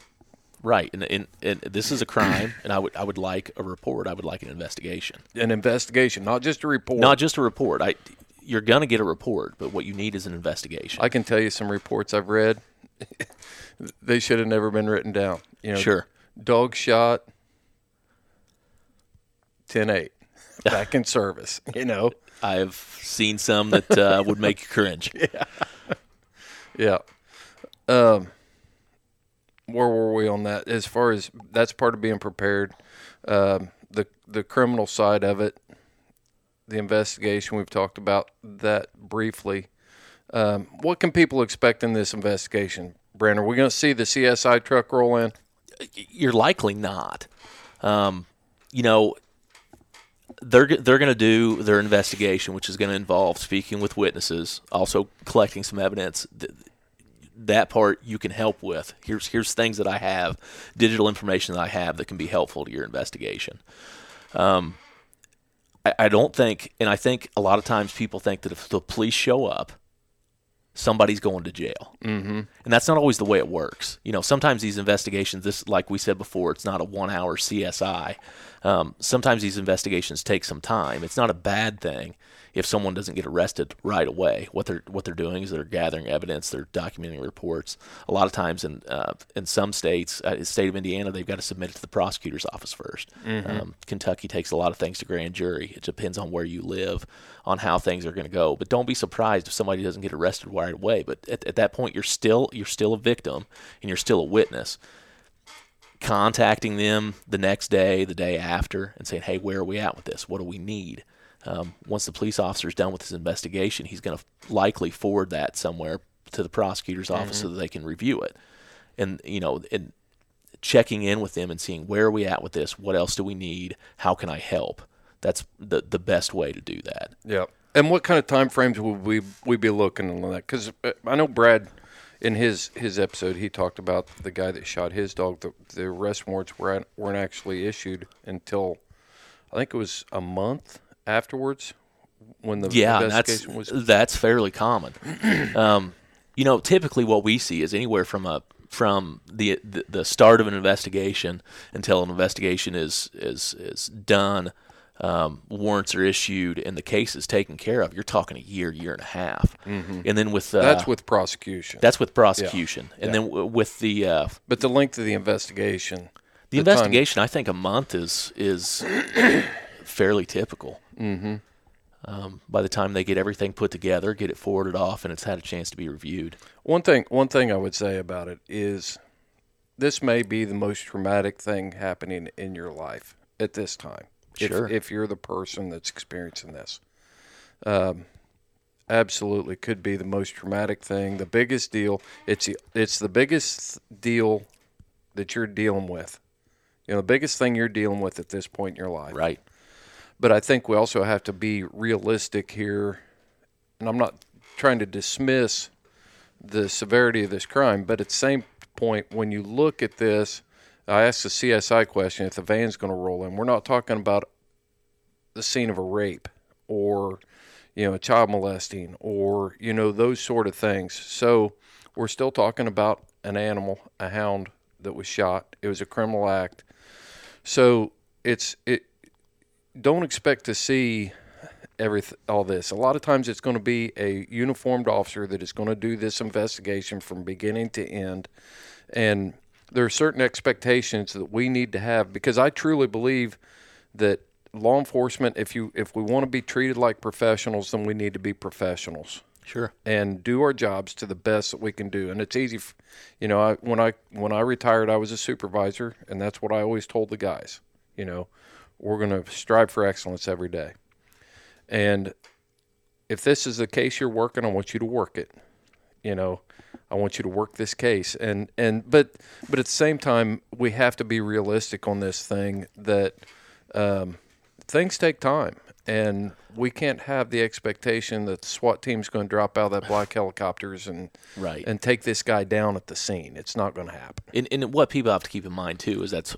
G: Right. And, and and this is a crime, and I would I would like a report. I would like an investigation.
B: An investigation, not just a report.
G: Not just a report. I you're gonna get a report, but what you need is an investigation.
B: I can tell you some reports I've read. they should have never been written down. You know,
G: Sure.
B: Dog shot 10-8 back in service. You know.
G: I've seen some that uh, would make you cringe.
B: Yeah. Um, where were we on that? As far as that's part of being prepared, um, the the criminal side of it, the investigation. We've talked about that briefly. Um, what can people expect in this investigation, Brandon? Are we going to see the CSI truck roll in?
G: You're likely not. Um, you know, they're they're going to do their investigation, which is going to involve speaking with witnesses, also collecting some evidence. That part you can help with. Here's here's things that I have, digital information that I have that can be helpful to your investigation. Um, I, I don't think, and I think a lot of times people think that if the police show up, somebody's going to jail. Mm-hmm. And that's not always the way it works. You know, sometimes these investigations, this, like we said before, it's not a one hour CSI. Um, sometimes these investigations take some time. It's not a bad thing if someone doesn't get arrested right away. What they're what they're doing is they're gathering evidence, they're documenting reports. A lot of times in uh, in some states, uh, the state of Indiana, they've got to submit it to the prosecutor's office 1st Um, Kentucky takes a lot of things to grand jury. It depends on where you live, on how things are going to go. But don't be surprised if somebody doesn't get arrested right away. But at, at that point, you're still you're still a victim and you're still a witness contacting them the next day, the day after, and saying, "Hey, where are we at with this? What do we need?" Um, once the police officer is done with his investigation, he's going to likely forward that somewhere to the prosecutor's office so that they can review it. And you know, and checking in with them and seeing where are we at with this? What else do we need? How can I help? That's the the best way to do that.
B: Yeah. And what kind of time frames would we we be looking on that? Because I know Brad, in his his episode, he talked about the guy that shot his dog. The, the arrest warrants weren't weren't actually issued until I think it was a month afterwards when the
G: yeah, that's
B: was.
G: that's fairly common. um, you know, typically what we see is anywhere from a from the, the the start of an investigation until an investigation is is is done, um, warrants are issued, and the case is taken care of. You're talking a year, year and a half,
B: Mhm.
G: and then with uh,
B: That's with prosecution.
G: That's with prosecution,
B: Yeah.
G: and
B: Yeah.
G: then w- with the uh,
B: But the length of the investigation.
G: the,
B: time-
G: investigation, I think a month is is fairly typical.
B: Mhm.
G: Um, by the time they get everything put together, get it forwarded off, and it's had a chance to be reviewed.
B: One thing, one thing I would say about it is, this may be the most traumatic thing happening in your life at this time.
G: Sure.
B: If, if you're the person that's experiencing this, um, absolutely could be the most traumatic thing, the biggest deal. It's the- it's the biggest deal that you're dealing with. You know, the biggest thing you're dealing with at this point in your life.
G: Right.
B: But I think we also have to be realistic here, and I'm not trying to dismiss the severity of this crime, but at the same point, when you look at this, I asked the CSI question if the van's going to roll in. We're not talking about the scene of a rape or, you know, a child molesting or, you know, those sort of things. So we're still talking about an animal, a hound that was shot. It was a criminal act. So it's, it, don't expect to see everything all this. A lot of times it's going to be a uniformed officer that is going to do this investigation from beginning to end. And there are certain expectations that we need to have because I truly believe that law enforcement if you if we want to be treated like professionals then we need to be professionals.
G: Sure.
B: And do our jobs to the best that we can do. And it's easy f- you know, I when I when I retired I was a supervisor and that's what I always told the guys, you know, we're going to strive for excellence every day. And if this is the case you're working, I want you to work it. You know, I want you to work this case. And and but but at the same time, we have to be realistic on this thing that um, things take time, and we can't have the expectation that the SWAT team's going to drop out of that black helicopters and
G: Right.
B: and take this guy down at the scene. It's not going to happen.
G: And, and what people have to keep in mind too is that's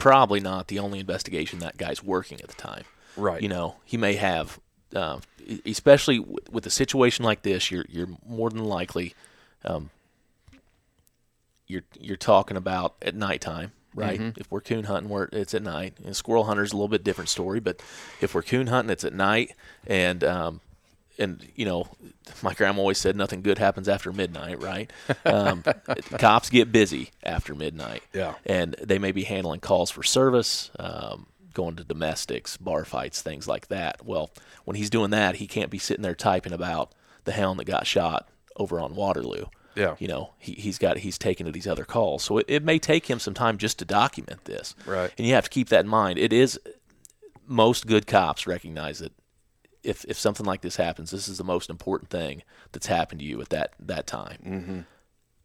G: probably not the only investigation that guy's working at the time.
B: Right.
G: You know, he may have, uh, especially w- with a situation like this, you're you're more than likely, um, you're you're talking about at nighttime, right?
B: Mhm.
G: If we're coon hunting, we're, it's at night. And squirrel hunter's a little bit different story, but if we're coon hunting, it's at night, and um, and you know, my grandma always said nothing good happens after midnight, right? Um, cops get busy after midnight,
B: Yeah.
G: and they may be handling calls for service, um, going to domestics, bar fights, things like that. Well, when he's doing that, he can't be sitting there typing about the hound that got shot over on Waterloo.
B: Yeah.
G: You know, he, he's got he's taken to these other calls, so it, it may take him some time just to document this.
B: Right.
G: And you have to keep that in mind. It is most good cops recognize that if if something like this happens, this is the most important thing that's happened to you at that that time.
B: Mm-hmm.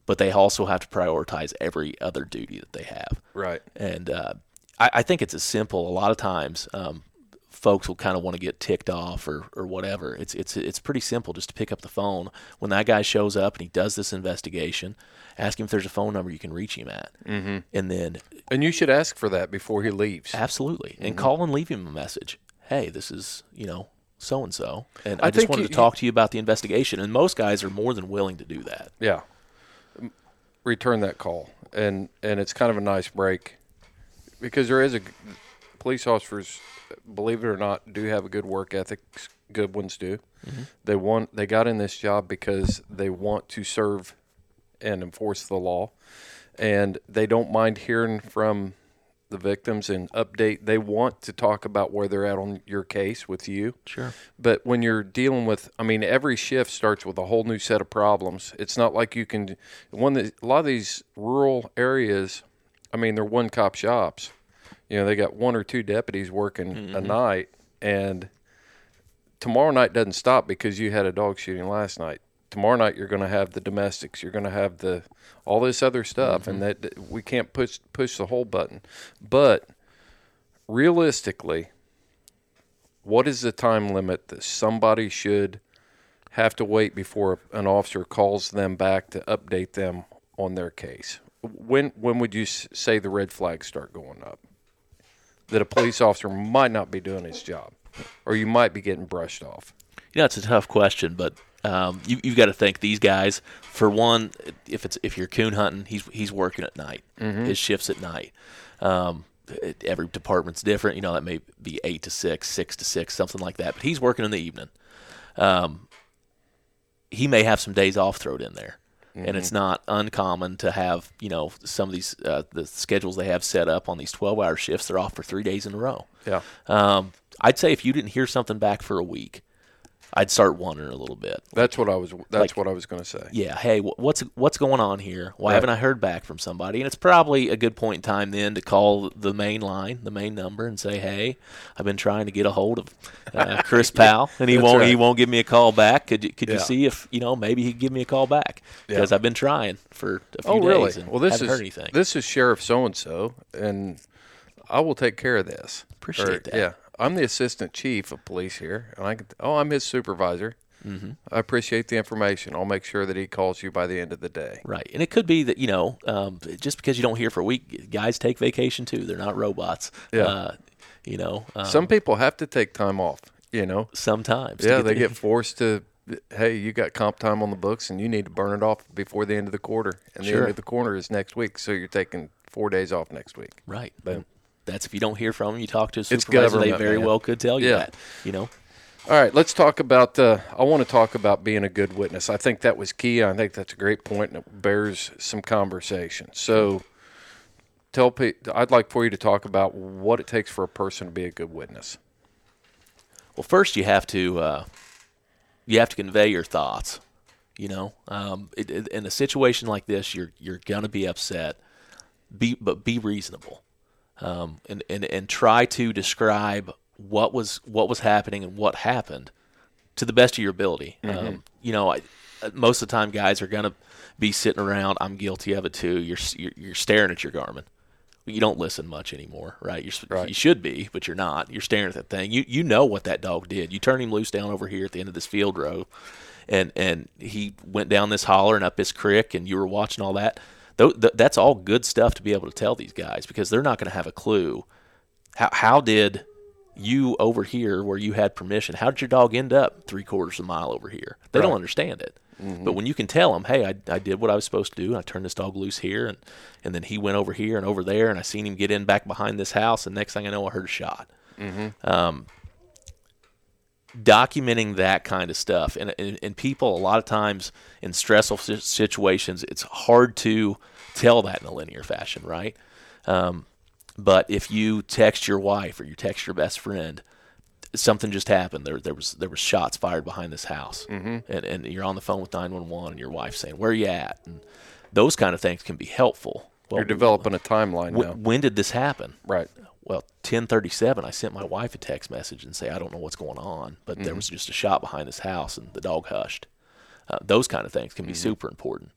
G: But they also have to prioritize every other duty that they have.
B: Right.
G: And uh, I, I think it's as simple. A lot of times, um, folks will kind of want to get ticked off or, or whatever. It's it's it's pretty simple just to pick up the phone when that guy shows up and he does this investigation. Ask him if there's a phone number you can reach him at,
B: Mhm.
G: and then
B: And you should ask for that before he leaves.
G: absolutely and
B: Mhm.
G: call and leave him a message. Hey, this is you know so and so, and I,
B: I
G: just wanted
B: you-
G: to talk to you about the investigation. And most guys are more than willing to do that.
B: Yeah. Return that call, and and it's kind of a nice break, because there is a police officers, believe it or not, do have a good work ethic. Good ones do.
G: Mhm.
B: They want they got in this job because they want to serve and enforce the law, and they don't mind hearing from the victims and update. They want to talk about where they're at on your case with you.
G: Sure.
B: But when you're dealing with, I mean, every shift starts with a whole new set of problems. It's not like you can, one that a lot of these rural areas, I mean, they're one cop shops. You know, they got one or two deputies working a
G: Mhm.
B: night, and tomorrow night doesn't stop because you had a dog shooting last night. Tomorrow night you're going to have the domestics. You're going to have the all this other stuff, and mm-hmm. that we can't push push the whole button. But realistically, what is the time limit that somebody should have to wait before an officer calls them back to update them on their case? When when would you say the red flags start going up? That a police officer might not be doing his job, or you might be getting brushed off.
G: You know, it's a tough question, but Um, you, you've got to thank these guys. For one, if it's if you're coon hunting, he's he's working at night. His shifts at night. Um, it- every department's different. You know, that may be eight to six, six to six, something like that. But he's working in the evening. Um, he may have some days off thrown in there. And it's not uncommon to have, you know, some of these uh, the schedules they have set up on these twelve-hour shifts. They're off for three days in a row.
B: Yeah.
G: Um, I'd say if you didn't hear something back for a week, I'd start wondering a little bit.
B: That's what I was. That's
G: Like-
B: what I was going to say.
G: Yeah, hey, what's what's going on here? Why
B: Right.
G: haven't I heard back from somebody? And it's probably a good point in time then to call the main line, the main number, and say, "Hey, I've been trying to get a hold of uh, Chris Powell, and he won't he won't give me a call back. Could you could you see if you know maybe he'd give me a call back
B: Yeah.
G: because I've been trying for a few
B: Oh, really?
G: days and
B: Well, this
G: haven't
B: is
G: heard anything.
B: this is Sheriff so and so, and I will take care of this.
G: Appreciate
B: Or,
G: that.
B: Yeah, I'm the assistant chief of police here, and I can. Oh, I'm his supervisor. Mm-hmm. I appreciate the information. I'll make sure that he calls you by the end of the day.
G: Right, and it could be that you know, um, just because you don't hear for a week, guys take vacation too. They're not robots.
B: Yeah.
G: Uh, you know, um,
B: Some people have to take time off. You know.
G: sometimes.
B: Yeah,
G: get
B: they
G: the-
B: get forced to. Hey, you got comp time on the books, and you need to burn it off before the end of the quarter. And the
G: Sure.
B: end of the quarter is next week, so you're taking four days off next week.
G: Right.
B: Boom.
G: That's if you don't hear from them, you talk to a supervisor. They very
B: man.
G: well could tell you
B: Yeah.
G: that. You know,
B: All right, let's talk about. Uh, I want to talk about being a good witness. I think that was key. I think that's a great point, and it bears some conversation. So, tell pe- I'd like for you to talk about what it takes for a person to be a good witness.
G: well, first you have to uh, you have to convey your thoughts. You know, um, it, it- in a situation like this, you're you're gonna be upset. Be but be reasonable, um, and, and and try to describe what was what was happening and what happened to the best of your ability. Um, you know, I, uh, most of the time, guys are gonna be sitting around. I'm guilty of it too. You're you're, you're staring at your Garmin. You don't listen much anymore, right? You're,
B: Right.
G: You should be, but you're not. You're staring at that thing. You you know what that dog did. You turn him loose down over here at the end of this field row, and and he went down this holler and up this creek, and you were watching all that. Tho- th- that's all good stuff to be able to tell these guys because they're not going to have a clue. How how did you over here where you had permission? How did your dog end up three quarters of a mile over here? They don't understand it. But when you can tell them, hey, I, I did what I was supposed to do. I turned this dog loose here, and, and then he went over here and over there, and I seen him get in back behind this house, and next thing I know, I heard a shot. Um, documenting that kind of stuff, and, and and people a lot of times in stressful situations, it's hard to tell that in a linear fashion, right? Um, but if you text your wife or you text your best friend, something just happened. There, there was there was shots fired behind this house, mm-hmm. and and you're on the phone with 911, and your wife's saying, "Where are you at?" And those kind of things can be helpful. Well,
B: You're developing a timeline
G: wh-
B: now,
G: when did this happen?
B: right?
G: Well, 10:37, I sent my wife a text message and say, "I don't know what's going on, but there was just a shot behind this house, and the dog hushed." Uh, those kind of things can be super important.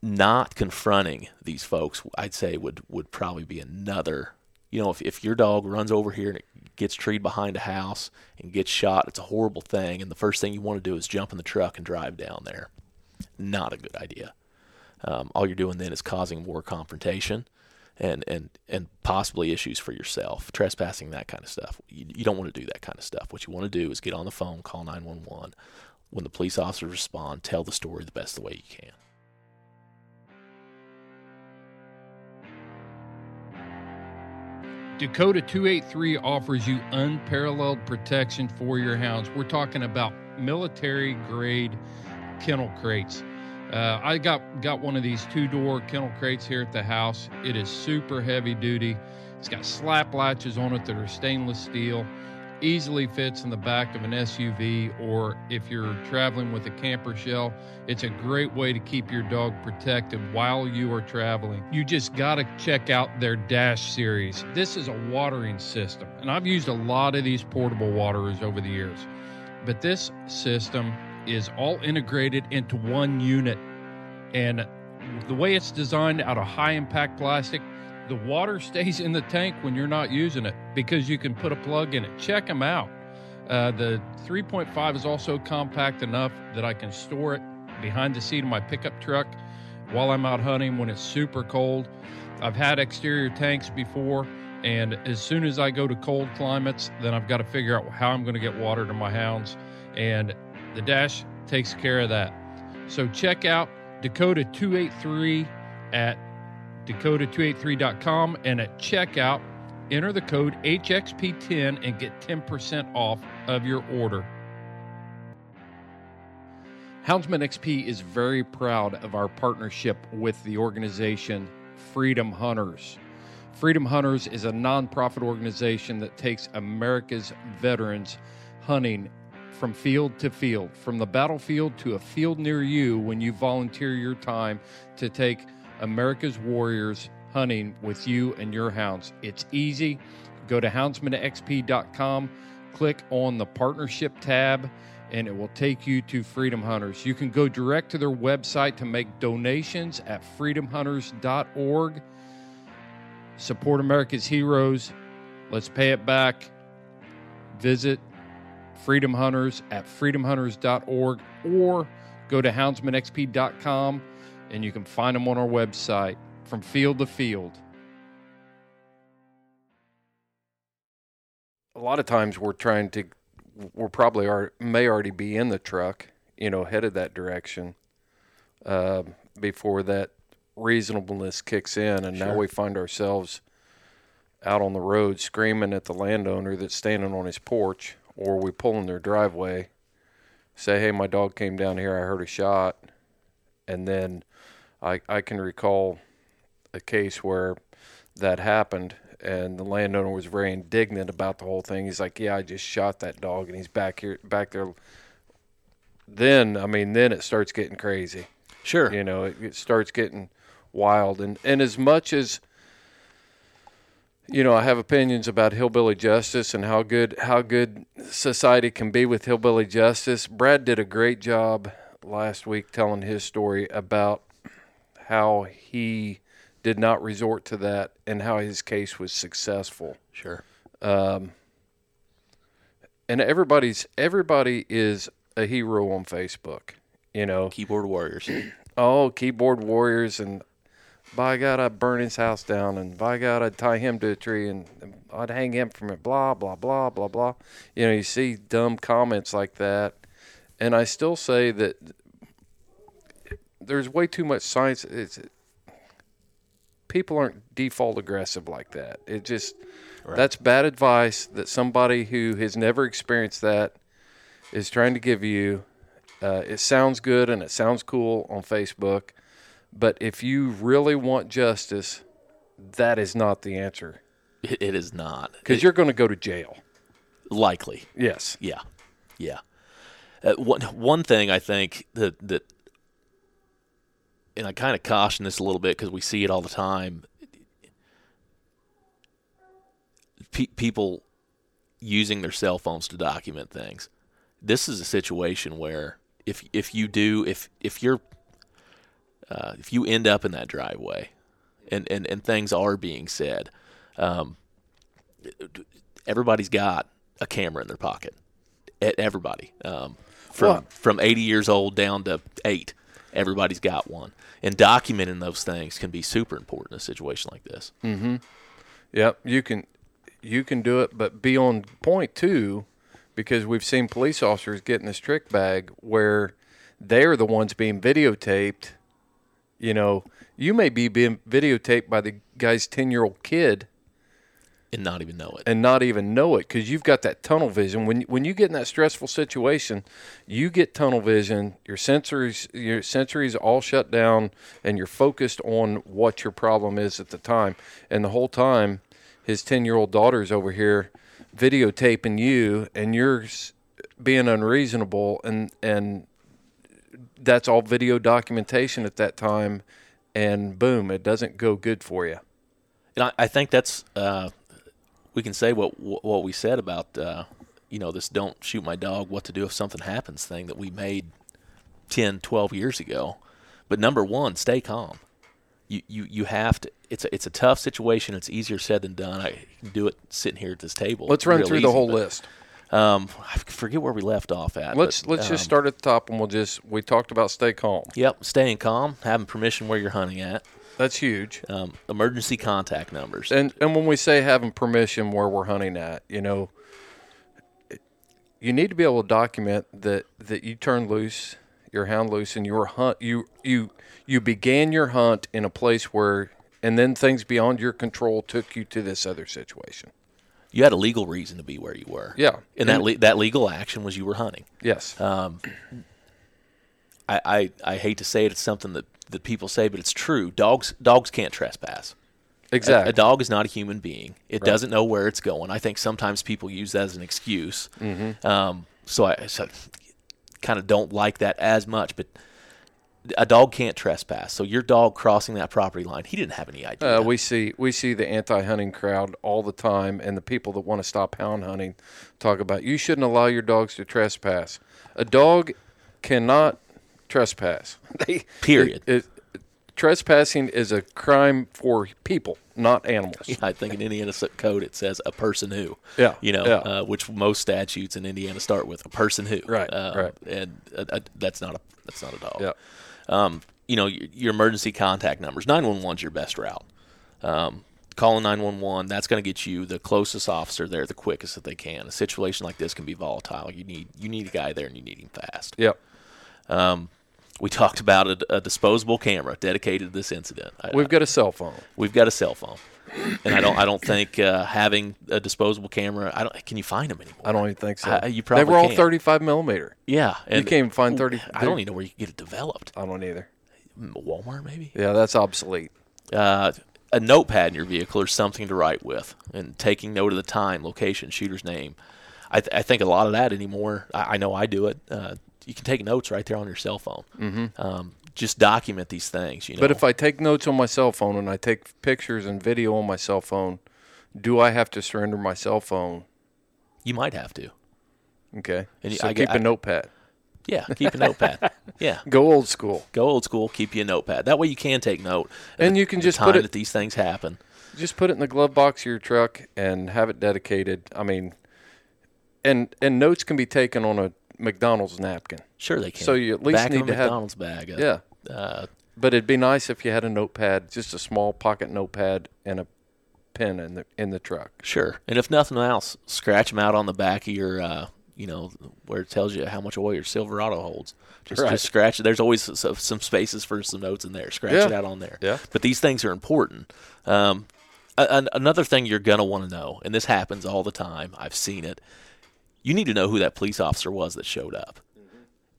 G: Not confronting these folks, I'd say, would would probably be another. You know, if if your dog runs over here and it gets treed behind a house and gets shot, it's a horrible thing, and the first thing you want to do is jump in the truck and drive down there. Not a good idea. Um, all you're doing then is causing more confrontation and, and, and possibly issues for yourself, trespassing, that kind of stuff. You, you don't want to do that kind of stuff. What you want to do is get on the phone, call 911. When the police officers respond, tell the story the best the way you can.
I: Dakota 283 offers you unparalleled protection for your hounds. We're talking about military grade kennel crates. Uh, I got got one of these two door kennel crates here at the house. It is super heavy duty. It's got slap latches on it that are stainless steel. Easily fits in the back of an SUV, or if you're traveling with a camper shell, it's a great way to keep your dog protected while you are traveling. You just got to check out their Dash series. This is a watering system, and I've used a lot of these portable waterers over the years. But this system is all integrated into one unit, and the way it's designed out of high impact plastic, the water stays in the tank when you're not using it because you can put a plug in it. Check them out. Uh, the 3.5 is also compact enough that I can store it behind the seat of my pickup truck while I'm out hunting when it's super cold. I've had exterior tanks before, and as soon as I go to cold climates, then I've got to figure out how I'm going to get water to my hounds. And The dash takes care of that. So check out Dakota 283 at dakota283.com and at checkout, enter the code HXP10 and get 10% off of your order. Houndsman XP is very proud of our partnership with the organization Freedom Hunters. Freedom Hunters is a nonprofit organization that takes America's veterans hunting from field to field, from the battlefield to a field near you when you volunteer your time to take America's warriors hunting with you and your hounds. It's easy. Go to houndsmanxp.com, click on the partnership tab, and it will take you to Freedom Hunters. You can go direct to their website to make donations at freedomhunters.org. Support America's heroes. Let's pay it back. Visit Freedom Hunters at freedomhunters.org or go to houndsmanxp.com and you can find them on our website from field to field.
B: a lot of times we're trying to we're probably are may already be in the truck you know headed that direction uh, before that reasonableness kicks in. And now we find ourselves out on the road screaming at the landowner that's standing on his porch or we pull in their driveway say hey my dog came down here. I heard a shot. And then i i can recall a case where that happened and the landowner was very indignant about the whole thing. He's like yeah i just shot that dog and he's back here back there. Then i mean then it starts getting crazy.
G: Sure.
B: you know it, it starts getting wild. And and as much as you know i have opinions about hillbilly justice and how good how good society can be with hillbilly justice brad did a great job last week telling his story about how he did not resort to that and how his case was successful
G: Sure.
B: um, and everybody's everybody is a hero on Facebook. You know,
G: Keyboard warriors.
B: oh, keyboard warriors, and by God, I'd burn his house down, and by God, I'd tie him to a tree, and I'd hang him from it. Blah blah blah blah blah. You know, you see dumb comments like that, and I still say that there's way too much science. It's people aren't default aggressive like that. It just that's bad advice that somebody who has never experienced that is trying to give you. Uh, it sounds good and it sounds cool on Facebook, but if you really want justice, that is not the answer
G: It, it is not.
B: because you're going to go to jail.
G: likely.
B: Yes.
G: Yeah, yeah. Uh, one one thing I think that that, and I kind of caution this a little bit because we see it all the time. Pe- people using their cell phones to document things. This is a situation where if if you do if if you're uh, if you end up in that driveway, and and and things are being said, um, everybody's got a camera in their pocket. Everybody, um, from
B: Well-
G: from 80 years old down to eight, everybody's got one. And documenting those things can be super important in a situation like this.
B: Yep, you can you can do it, but be on point too, because we've seen police officers get in this trick bag where they're the ones being videotaped. You know, you may be being videotaped by the guy's ten year old kid
G: And not even know it.
B: and not even know it because you've got that tunnel vision. When when you get in that stressful situation, you get tunnel vision. Your sensories your sensories all shut down, and you're focused on what your problem is at the time. And the whole time, his ten year old daughter's over here videotaping you, and you're being unreasonable, and and that's all video documentation at that time. And boom, it doesn't go good for you.
G: And I, I think that's uh, we can say what what we said about uh, you know this "don't shoot my dog, what to do if something happens" thing that we made 10, 12 years ago. But number one, stay calm. You you you have to. It's a it's a tough situation. It's easier said than done. I can do it sitting here at this table.
B: Let's run through the whole list.
G: Um, I forget where we left off at.
B: Let's
G: but,
B: let's
G: um,
B: just start at the top, and we'll just we talked about stay calm.
G: Yep, staying calm, having permission where you're hunting at.
B: That's huge.
G: Um, emergency contact numbers.
B: And and when we say having permission where we're hunting at, you know, you need to be able to document that that you turned loose your hound loose and your hunt you you you began your hunt in a place where and then things beyond your control took you to this other situation.
G: You had a legal reason to be where you were.
B: Yeah.
G: And that le- that legal action was you were hunting.
B: Yes.
G: Um, I, I I hate to say it, it's something that, that people say, but it's true. Dogs dogs can't trespass.
B: Exactly.
G: A, dog is not a human being. It
B: Right.
G: doesn't know where it's going. I think sometimes people use that as an excuse.
B: Mhm.
G: Um, so I so kind of don't like that as much, but a dog can't trespass. So your dog crossing that property line, he didn't have any idea.
B: Uh, we see we see the anti-hunting crowd all the time, and the people that want to stop hound hunting talk about you shouldn't allow your dogs to trespass. A dog cannot trespass. They,
G: Period.
B: it- it- trespassing is a crime for people, not animals.
G: Yeah, I think in Indiana s- code it says a person who.
B: Yeah,
G: You know,
B: yeah.
G: uh, which most statutes in Indiana start with a person who.
B: Right,
G: Uh,
B: right.
G: And uh, uh, that's not a that's not a dog.
B: Yeah.
G: Um, you know, your, emergency contact numbers. 911 is your best route. Um, calling nine one one. That's going to get you the closest officer there the quickest that they can. A situation like this can be volatile. You need you need a guy there and you need him fast.
B: Yep.
G: Um, we talked about a, a disposable camera dedicated to this incident. I-
B: We've got a cell phone.
G: We've got a cell phone, and I don't. I don't think uh, having a disposable camera. I don't. Can you find them anymore?
B: I don't even think so.
G: I- you probably
B: they were all
G: can't.
B: 35 millimeter.
G: Yeah,
B: you can't even find 30.
G: I don't even know where you can get it developed.
B: I don't either.
G: Walmart maybe.
B: Yeah, that's obsolete.
G: Uh, a notepad in your vehicle or something to write with, and taking note of the time, location, shooter's name. I, th- I think a lot of that anymore. I, I know I do it. Uh, you can take notes right there on your cell phone.
B: Mhm.
G: Um, just document these things. You know.
B: But if I take notes on my cell phone and I take pictures and video on my cell phone, do I have to surrender my cell phone?
G: you might have to.
B: Okay.
G: And
B: so
G: I
B: keep
G: get-
B: a
G: I-
B: notepad.
G: Yeah, keep a notepad. Yeah,
B: Go old school.
G: go old school. Keep you a notepad. That way you can take note.
B: And
G: the-
B: you can just
G: time
B: put it-
G: that these things happen.
B: Just put it in the glove box of your truck and have it dedicated. I mean, and and notes can be taken on a McDonald's napkin.
G: Sure, they can.
B: So you at least
G: Back
B: need
G: a
B: to have
G: McDonald's bag. uh,
B: yeah.
G: Uh,
B: But it'd be nice if you had a notepad, just a small pocket notepad and a pen in the in the truck.
G: Sure. And if nothing else, scratch them out on the back of your, uh, you know, where it tells you how much oil your Silverado holds. Just,
B: Right.
G: just scratch it. There's always some spaces for some notes in there. Scratch
B: Yeah.
G: it out on there.
B: Yeah.
G: But these things are important. Um, another thing you're going to want to know, and this happens all the time, I've seen it, you need to know who that police officer was that showed up.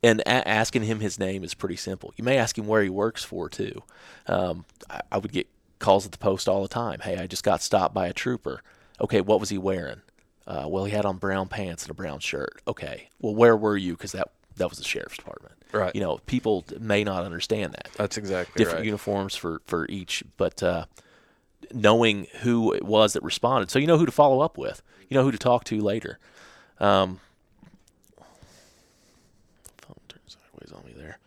G: And a- asking him his name is pretty simple. You may ask him where he works for, too. Um, I, I would get calls at the post all the time. Hey, I just got stopped by a trooper. Okay, what was he wearing? Uh, well, he had on brown pants and a brown shirt. Okay, well, where were you? Because that that was the sheriff's department.
B: Right.
G: You know, people may not understand that.
B: That's exactly
G: Different
B: right.
G: uniforms for for each, but uh, knowing who it was that responded, so you know who to follow up with. You know who to talk to later. Um, phone turned sideways on me there.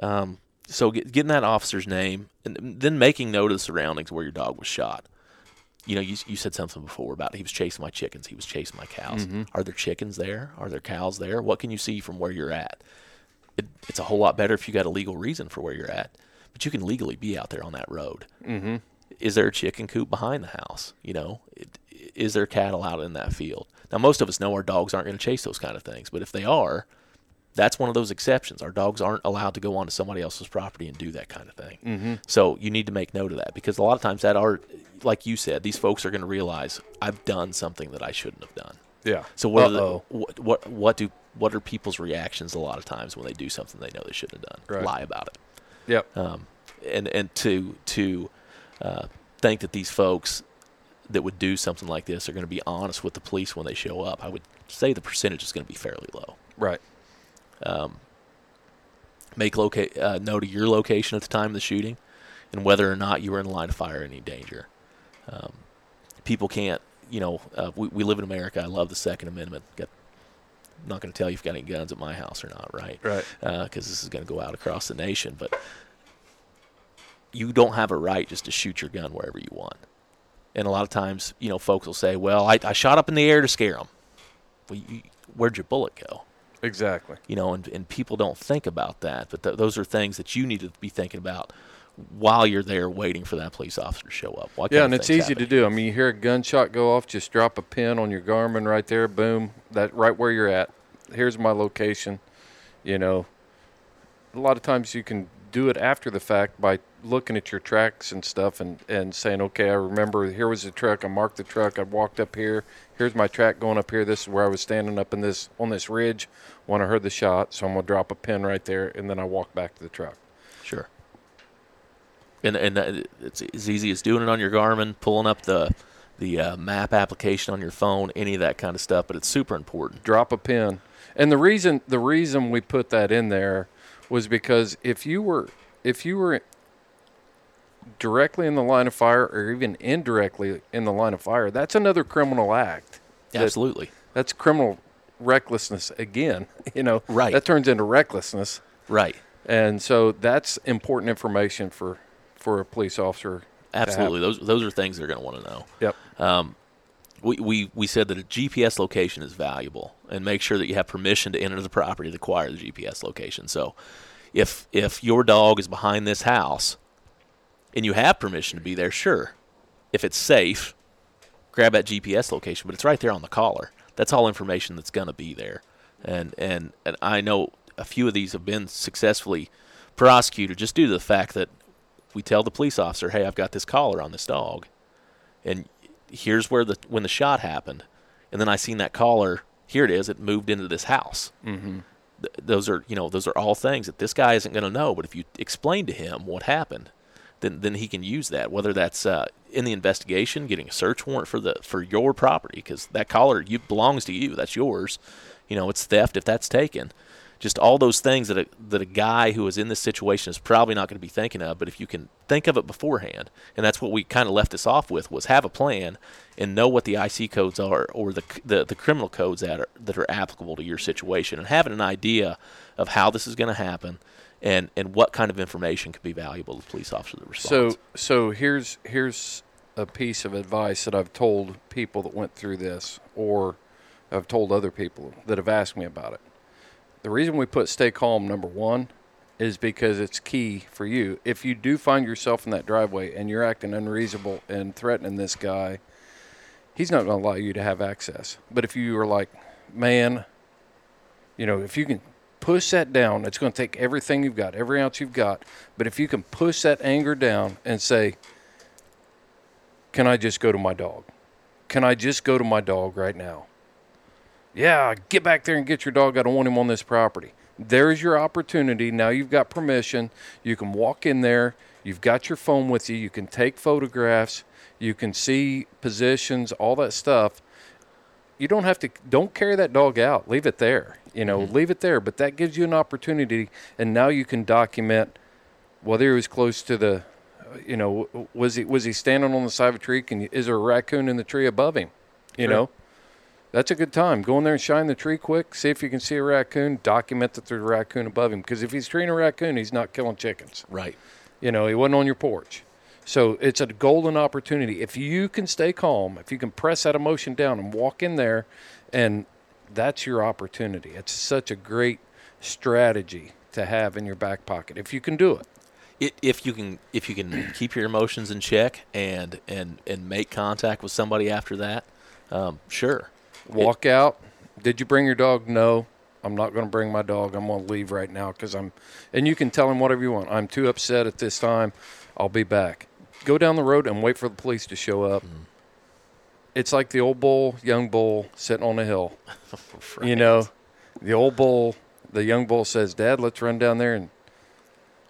G: Um, so get, getting that officer's name and then making note of the surroundings where your dog was shot. You know, you, you said something before about he was chasing my chickens, he was chasing my cows.
B: Mhm.
G: Are there chickens there? Are there cows there? What can you see from where you're at? It, it's a whole lot better if you got a legal reason for where you're at, but you can legally be out there on that road.
B: Mhm.
G: Is there a chicken coop behind the house? You know, it, is there cattle out in that field? Now, most of us know our dogs aren't going to chase those kind of things, but if they are, that's one of those exceptions. Our dogs aren't allowed to go onto somebody else's property and do that kind of thing.
B: Mhm.
G: So you need to make note of that because a lot of times that are, like you said, these folks are going to realize I've done something that I shouldn't have done.
B: Yeah.
G: So what, are the, what what what do what are people's reactions a lot of times when they do something they know they shouldn't have done?
B: Right.
G: Lie about it.
B: Yep.
G: Um, and and to to uh, think that these folks that would do something like this are going to be honest with the police when they show up, I would say the percentage is going to be fairly low.
B: Right.
G: Um, make loca- uh, note of your location at the time of the shooting and whether or not you were in the line of fire or any danger. Um, people can't, you know, uh, we, we live in America. I love the Second Amendment. Got, I'm not going to tell you if you've got any guns at my house or not, right?
B: Right.
G: Because this is going to go out across the nation. But you don't have a right just to shoot your gun wherever you want. And a lot of times, you know, folks will say, well, I, I shot up in the air to scare them. Well, you, where'd your bullet go?
B: Exactly.
G: you know, and, and people don't think about that. But th- those are things that you need to be thinking about while you're there waiting for that police officer to show up. What
B: yeah, and it's easy
G: happen?
B: to do. I mean, you hear a gunshot go off, just drop a pin on your Garmin right there, boom, that right where you're at. Here's my location. You know, a lot of times you can do it after the fact by looking at your tracks and stuff and, and saying, okay, I remember here was the truck. I marked the truck. I walked up here. Here's my track going up here. This is where I was standing up in this on this ridge when I heard the shot. So I'm gonna drop a pin right there, and then I walk back to the truck.
G: Sure. And and it's as easy as doing it on your Garmin, pulling up the the uh, map application on your phone, any of that kind of stuff. But it's super important.
B: drop a pin. And the reason the reason we put that in there was because if you were if you were directly in the line of fire or even indirectly in the line of fire, that's another criminal act. That-
G: Absolutely.
B: That's criminal recklessness again, you know.
G: Right.
B: That turns into recklessness.
G: Right.
B: And so that's important information for for a police officer.
G: Absolutely. Those those are things they're going to want to know.
B: Yep.
G: Um, we, we, we said that a GPS location is valuable and make sure that you have permission to enter the property to acquire the GPS location. So if if your dog is behind this house and you have permission to be there, sure. If it's safe, grab that GPS location, but it's right there on the collar. That's all information that's going to be there. And, and and I know a few of these have been successfully prosecuted just due to the fact that we tell the police officer, "Hey, I've got this collar on this dog." And here's where the when the shot happened, and then I seen that collar. Here it is. It moved into this house. Mm-hmm. Th- those are you know those are all things that this guy isn't going to know. But if you explain to him what happened, then then he can use that. Whether that's uh, in the investigation, getting a search warrant for the for your property because that collar you belongs to you. That's yours. You know it's theft if that's taken. Just all those things that a, that a guy who is in this situation is probably not going to be thinking of. But if you can think of it beforehand, and that's what we kind of left us off with was have a plan and know what the IC codes are or the the, the criminal codes that are that are applicable to your situation, and having an idea of how this is going to happen. And, and what kind of information could be valuable to the police officer that responds.
B: So so here's here's a piece of advice that I've told people that went through this, or I've told other people that have asked me about it. The reason we put stay calm number one is because it's key for you. If you do find yourself in that driveway and you're acting unreasonable and threatening this guy, he's not going to allow you to have access. But if you are like, man, you know, if you can push that down, it's going to take everything you've got, every ounce you've got. But if you can push that anger down and say, can I just go to my dog? Can I just go to my dog right now? Yeah, get back there and get your dog. I don't want him on this property. There's your opportunity. Now you've got permission. You can walk in there. You've got your phone with you. You can take photographs. You can see positions, all that stuff. You don't have to, don't carry that dog out. Leave it there. You know, mm-hmm. leave it there. But that gives you an opportunity. And now you can document whether he was close to the, you know, was he was he standing on the side of a tree? Can you, is there a raccoon in the tree above him? You
G: Sure.
B: know, that's a good time. Go in there and shine the tree quick. See if you can see a raccoon. Document that there's a raccoon above him. Because if he's treating a raccoon, he's not killing chickens.
G: right.
B: You know, he wasn't on your porch. So it's a golden opportunity. If you can stay calm, if you can press that emotion down and walk in there, and that's your opportunity. It's such a great strategy to have in your back pocket if you can do it.
G: it, if you can if you can keep your emotions in check and and and make contact with somebody after that, um, sure.
B: Walk out. Did you bring your dog? No. I'm not going to bring my dog. I'm going to leave right now because I'm. And you can tell him whatever you want. I'm too upset at this time. I'll be back. Go down the road and wait for the police to show up. Hmm. It's like the old bull, young bull sitting on a hill. You know, the old bull, the young bull says, "Dad, let's run down there and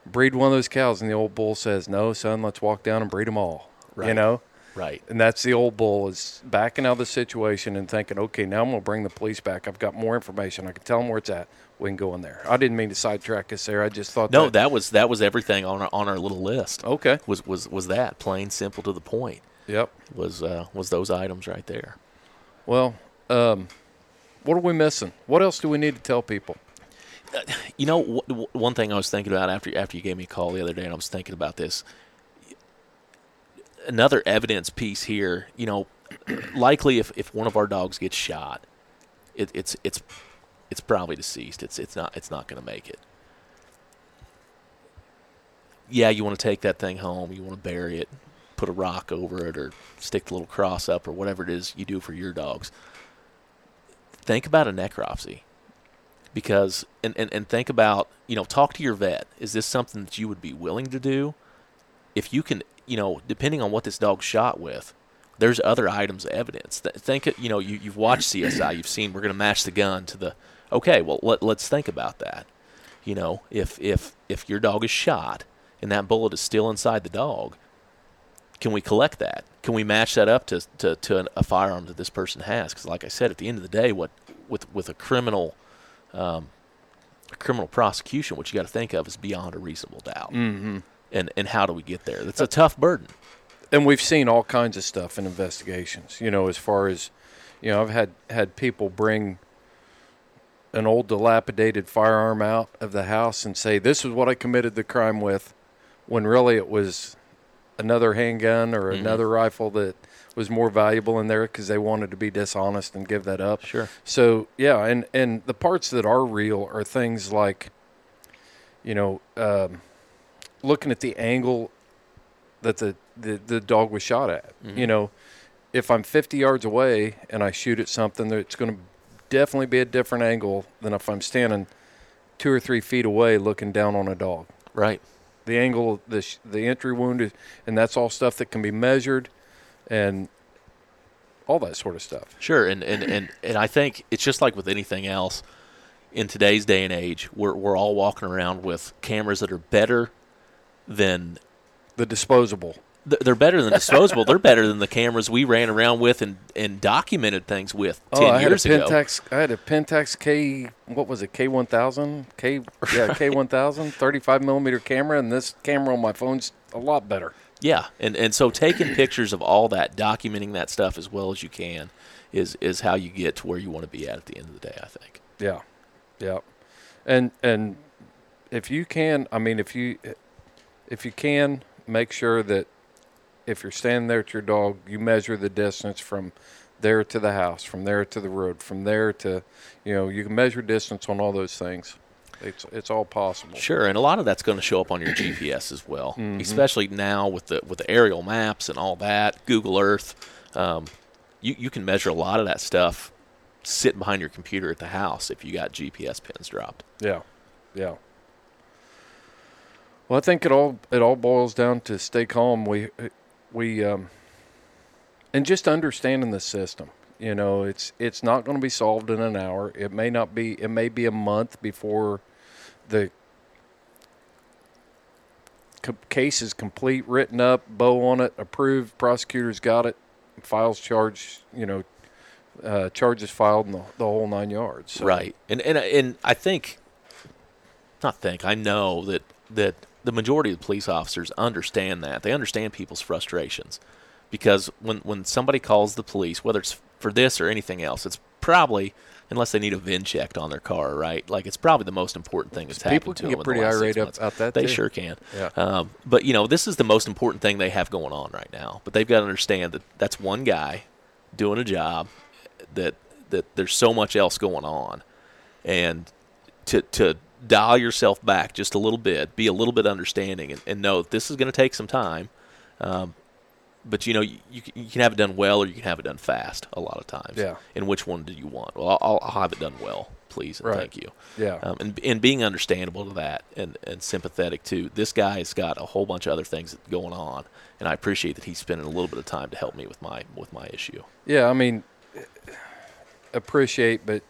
B: breed one of those cows." And the old bull says, "No, son, let's walk down and breed them all." You know.
G: Right.
B: And that's the old bull is backing out of the situation and thinking, okay, now I'm going to bring the police back. I've got more information. I can tell them where it's at. We can go in there. I didn't mean to sidetrack us there. I just thought
G: No,
B: that,
G: that was that was everything on our on our little list.
B: okay.
G: Was was was that plain simple to the point?
B: Yep.
G: Was uh, was those items right there?
B: Well, um, what are we missing? What else do we need to tell people?
G: You know, w- w- one thing I was thinking about after after you gave me a call the other day, and I was thinking about this. Another evidence piece here. You know, likely if, if one of our dogs gets shot, it, it's it's it's probably deceased. It's it's not it's not going to make it. yeah, you want to take that thing home, you want to bury it, put a rock over it, or stick the little cross up, or whatever it is you do for your dogs. Think about a necropsy, because and, and and think about you know talk to your vet. Is this something that you would be willing to do? If you can, you know, depending on what this dog's shot with, there's other items of evidence. Think, you know, you, you've watched CSI, you've seen we're going to match the gun to the. Okay, well let, let's think about that. You know, if if if your dog is shot and that bullet is still inside the dog, can we collect that? Can we match that up to to, to an, a firearm that this person has? Because, like I said, at the end of the day, what with with a criminal um, a criminal prosecution, what you got to think of is beyond a reasonable doubt.
B: Mm-hmm.
G: And and how do we get there? That's a tough burden.
B: and we've seen all kinds of stuff in investigations. You know, as far as you know, I've had had people bring an old dilapidated firearm out of the house and say, "This is what I committed the crime with," when really it was another handgun or
G: Mhm.
B: another rifle that was more valuable in there because they wanted to be dishonest and give that up.
G: Sure.
B: So yeah, and and the parts that are real are things like, you know, um, looking at the angle that the, the, the dog was shot at.
G: Mhm.
B: You know, if I'm 50 yards away and I shoot at something, it's going to definitely be a different angle than if I'm standing two or three feet away looking down on a dog.
G: Right.
B: The angle, the sh- the entry wound, is, and that's all stuff that can be measured, and all that sort of stuff.
G: Sure, and, and, and, and I think it's just like with anything else in today's day and age, we're, we're all walking around with cameras that are better than
B: the disposable.
G: th- They're better than disposable. they're better than the cameras we ran around with and, and documented things with oh, ten
B: oh, I had
G: years
B: a
G: ago.
B: Pentax. I had a Pentax K. What was it? K one thousand. K yeah K one thousand. Thirty five millimeter camera, and this camera on my phone's a lot better.
G: Yeah, and and so taking pictures of all that, documenting that stuff as well as you can, is is how you get to where you want to be at at the end of the day. I think.
B: Yeah, yeah, and and if you can, I mean, if you if you can make sure that if you're standing there at your dog, you measure the distance from there to the house, from there to the road, from there to, you know, you can measure distance on all those things. It's it's all possible.
G: Sure, and a lot of that's going to show up on your GPS as well,
B: Mhm.
G: especially now with the with the aerial maps and all that, Google Earth. Um, you you can measure a lot of that stuff sitting behind your computer at the house if you got GPS pins dropped.
B: Yeah, yeah. Well, I think it all it all boils down to stay calm. We we um, and just understanding the system. You know, it's it's not going to be solved in an hour. It may not be. It may be a month before the co- case is complete, written up, bow on it, approved. Prosecutors got it, files charged. You know, uh, charges filed, and the, the whole nine yards. So-
G: Right, and and and I think, not think, I know that that the majority of the police officers understand that they understand people's frustrations, because when when somebody calls the police, whether it's for this or anything else, it's probably unless they need a VIN checked on their car, right? Like it's probably the most important thing that's
B: People
G: happened to
B: can
G: them
B: get pretty irate up- about that,
G: They
B: too.
G: sure can.
B: Yeah.
G: Um, but you know, this is the most important thing they have going on right now. But they've got to understand that that's one guy doing a job that that there's so much else going on, and to to dial yourself back just a little bit, be a little bit understanding, and, and know this is going to take some time. Um, but you know, you, you can- you can have it done well, or you can have it done fast. A lot of times.
B: Yeah.
G: And which one do you want? Well, I'll, I'll have it done well, please, and
B: Right.
G: thank you.
B: Yeah.
G: Um, and and being understandable to that, and and sympathetic to this guy's got a whole bunch of other things going on, and I appreciate that he's spending a little bit of time to help me with my with my issue.
B: Yeah, I mean, appreciate, but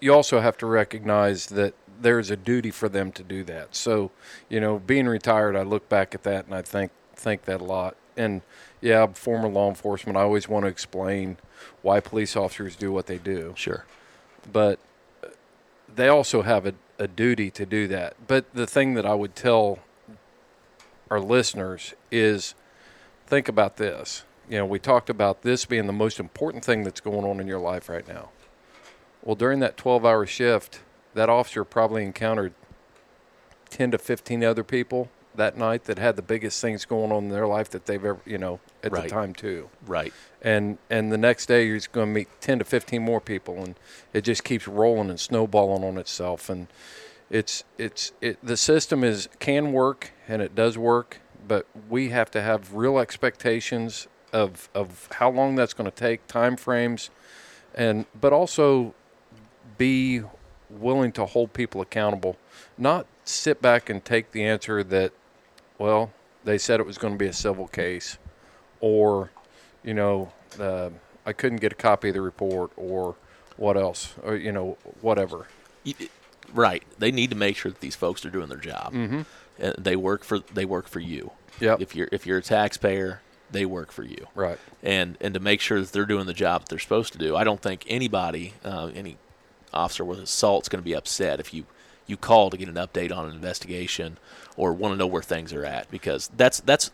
B: you also have to recognize that there's a duty for them to do that. So, you know, being retired, I look back at that and I think think that a lot. And yeah, I'm former law enforcement. I always want to explain why police officers do what they do.
G: Sure.
B: But they also have a, a duty to do that. But the thing that I would tell our listeners is think about this. You know, we talked about this being the most important thing that's going on in your life right now. Well, during that 12 hour shift, that officer probably encountered 10 to 15 other people that night that had the biggest things going on in their life that they've ever, you know, at
G: Right.
B: the time too.
G: Right.
B: And and the next day you're going to meet 10 to 15 more people and it just keeps rolling and snowballing on itself and it's it's it, the system is can work and it does work, but we have to have real expectations of of how long that's going to take, time frames, and but also be willing to hold people accountable, not sit back and take the answer that, well, they said it was going to be a civil case, or, you know, uh, I couldn't get a copy of the report, or what else, or you know, whatever.
G: Right. They need to make sure that these folks are doing their job. Mm-hmm. Uh, they work for they work for you.
B: Yep.
G: If you're if you're a taxpayer, they work for you.
B: Right.
G: And and to make sure that they're doing the job that they're supposed to do. I don't think anybody, uh, any officer with assault's going to be upset if you you call to get an update on an investigation or want to know where things are at because that's that's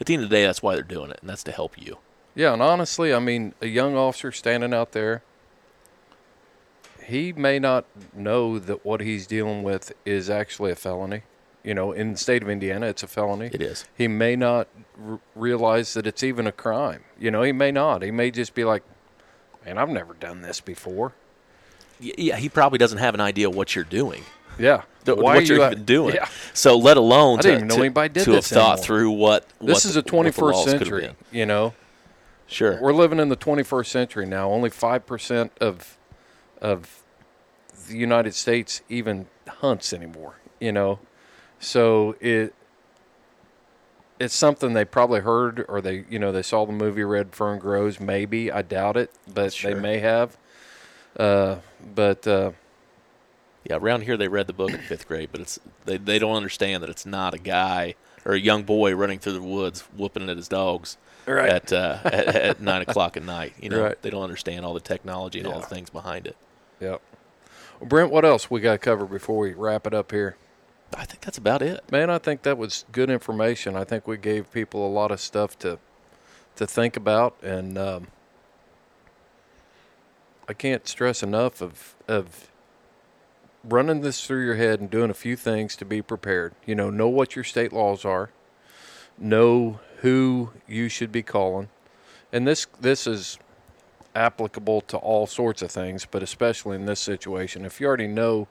G: at the end of the day that's why they're doing it and that's to help you.
B: Yeah, and honestly, I mean, a young officer standing out there, he may not know that what he's dealing with is actually a felony. You know, in the state of Indiana, it's a felony.
G: It is.
B: He may not r- realize that it's even a crime. You know, he may not. He may just be like, "Man, I've never done this before."
G: Yeah, he probably doesn't have an idea what you're doing.
B: Yeah.
G: th-
B: Why
G: what
B: are
G: you're
B: you
G: even doing.
B: Yeah.
G: So let alone
B: I
G: to,
B: didn't even know
G: to-
B: anybody did
G: to have
B: this
G: thought
B: anymore.
G: through what
B: This
G: what
B: is
G: the-
B: a
G: the
B: 21st
G: laws
B: century. You know,
G: Sure.
B: we're living in the 21st century now. Only five percent of of the United States even hunts anymore. You know, so it it's something they probably heard or they you know they saw the movie Red Fern Grows. Maybe I doubt it, but
G: Sure.
B: they may have. Uh, but uh,
G: Yeah, around here they read the book in fifth grade, but it's they, they don't understand that it's not a guy or a young boy running through the woods whooping at his dogs
B: Right.
G: at, uh, at at nine o'clock at night. You know,
B: Right.
G: they don't understand all the technology and all the things behind it.
B: Yep. Well, Brent, what else we got to cover before we wrap it up here?
G: I think that's about it.
B: Man, I think that was good information. I think we gave people a lot of stuff to to think about, and um, I can't stress enough of of running this through your head and doing a few things to be prepared. You know, know what your state laws are, know who you should be calling, and this this is applicable to all sorts of things, but especially in this situation. If you already know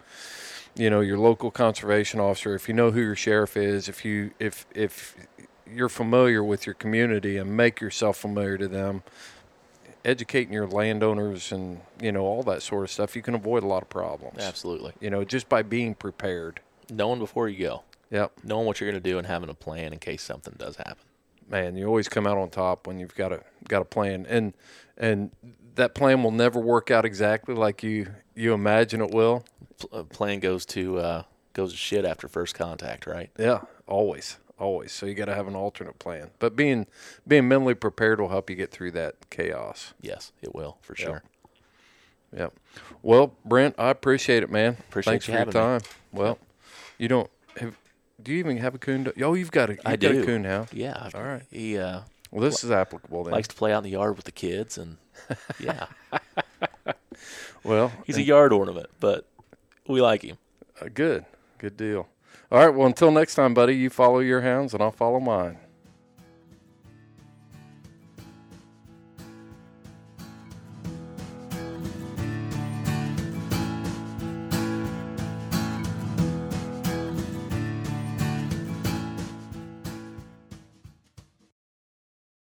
B: you know your local conservation officer if you know who your sheriff is if you if if you're familiar with your community and make yourself familiar to them educating your landowners and you know all that sort of stuff you can avoid a lot of problems.
G: Absolutely.
B: you know just by being prepared.
G: Knowing before you go,
B: yep.
G: Knowing what you're going to do, and having a plan in case something does happen.
B: man you always come out on top when you've got a got a plan. And and that plan will never work out exactly like you you imagine it will.
G: Pl- uh, plan goes to uh, goes to shit after first contact, right?
B: Yeah, always, always. So you got to have an alternate plan. But being being mentally prepared will help you get through that chaos.
G: Yes, it will for sure.
B: Yep. Well, Brent, I appreciate it, man.
G: Appreciate
B: Thanks
G: you
B: for your time.
G: me.
B: Well, you don't have. Do you even have a coon? do- Oh, you've got a. You've
G: I
B: got
G: do.
B: a coon house.
G: Yeah. I've-
B: All right.
G: He uh,
B: Well, this is applicable then.
G: likes to play out in the yard with the kids, and yeah,
B: well,
G: he's a yard ornament, but we like him.
B: uh, good, good deal. All right. Well, until next time, buddy. You follow your hounds, and I'll follow mine.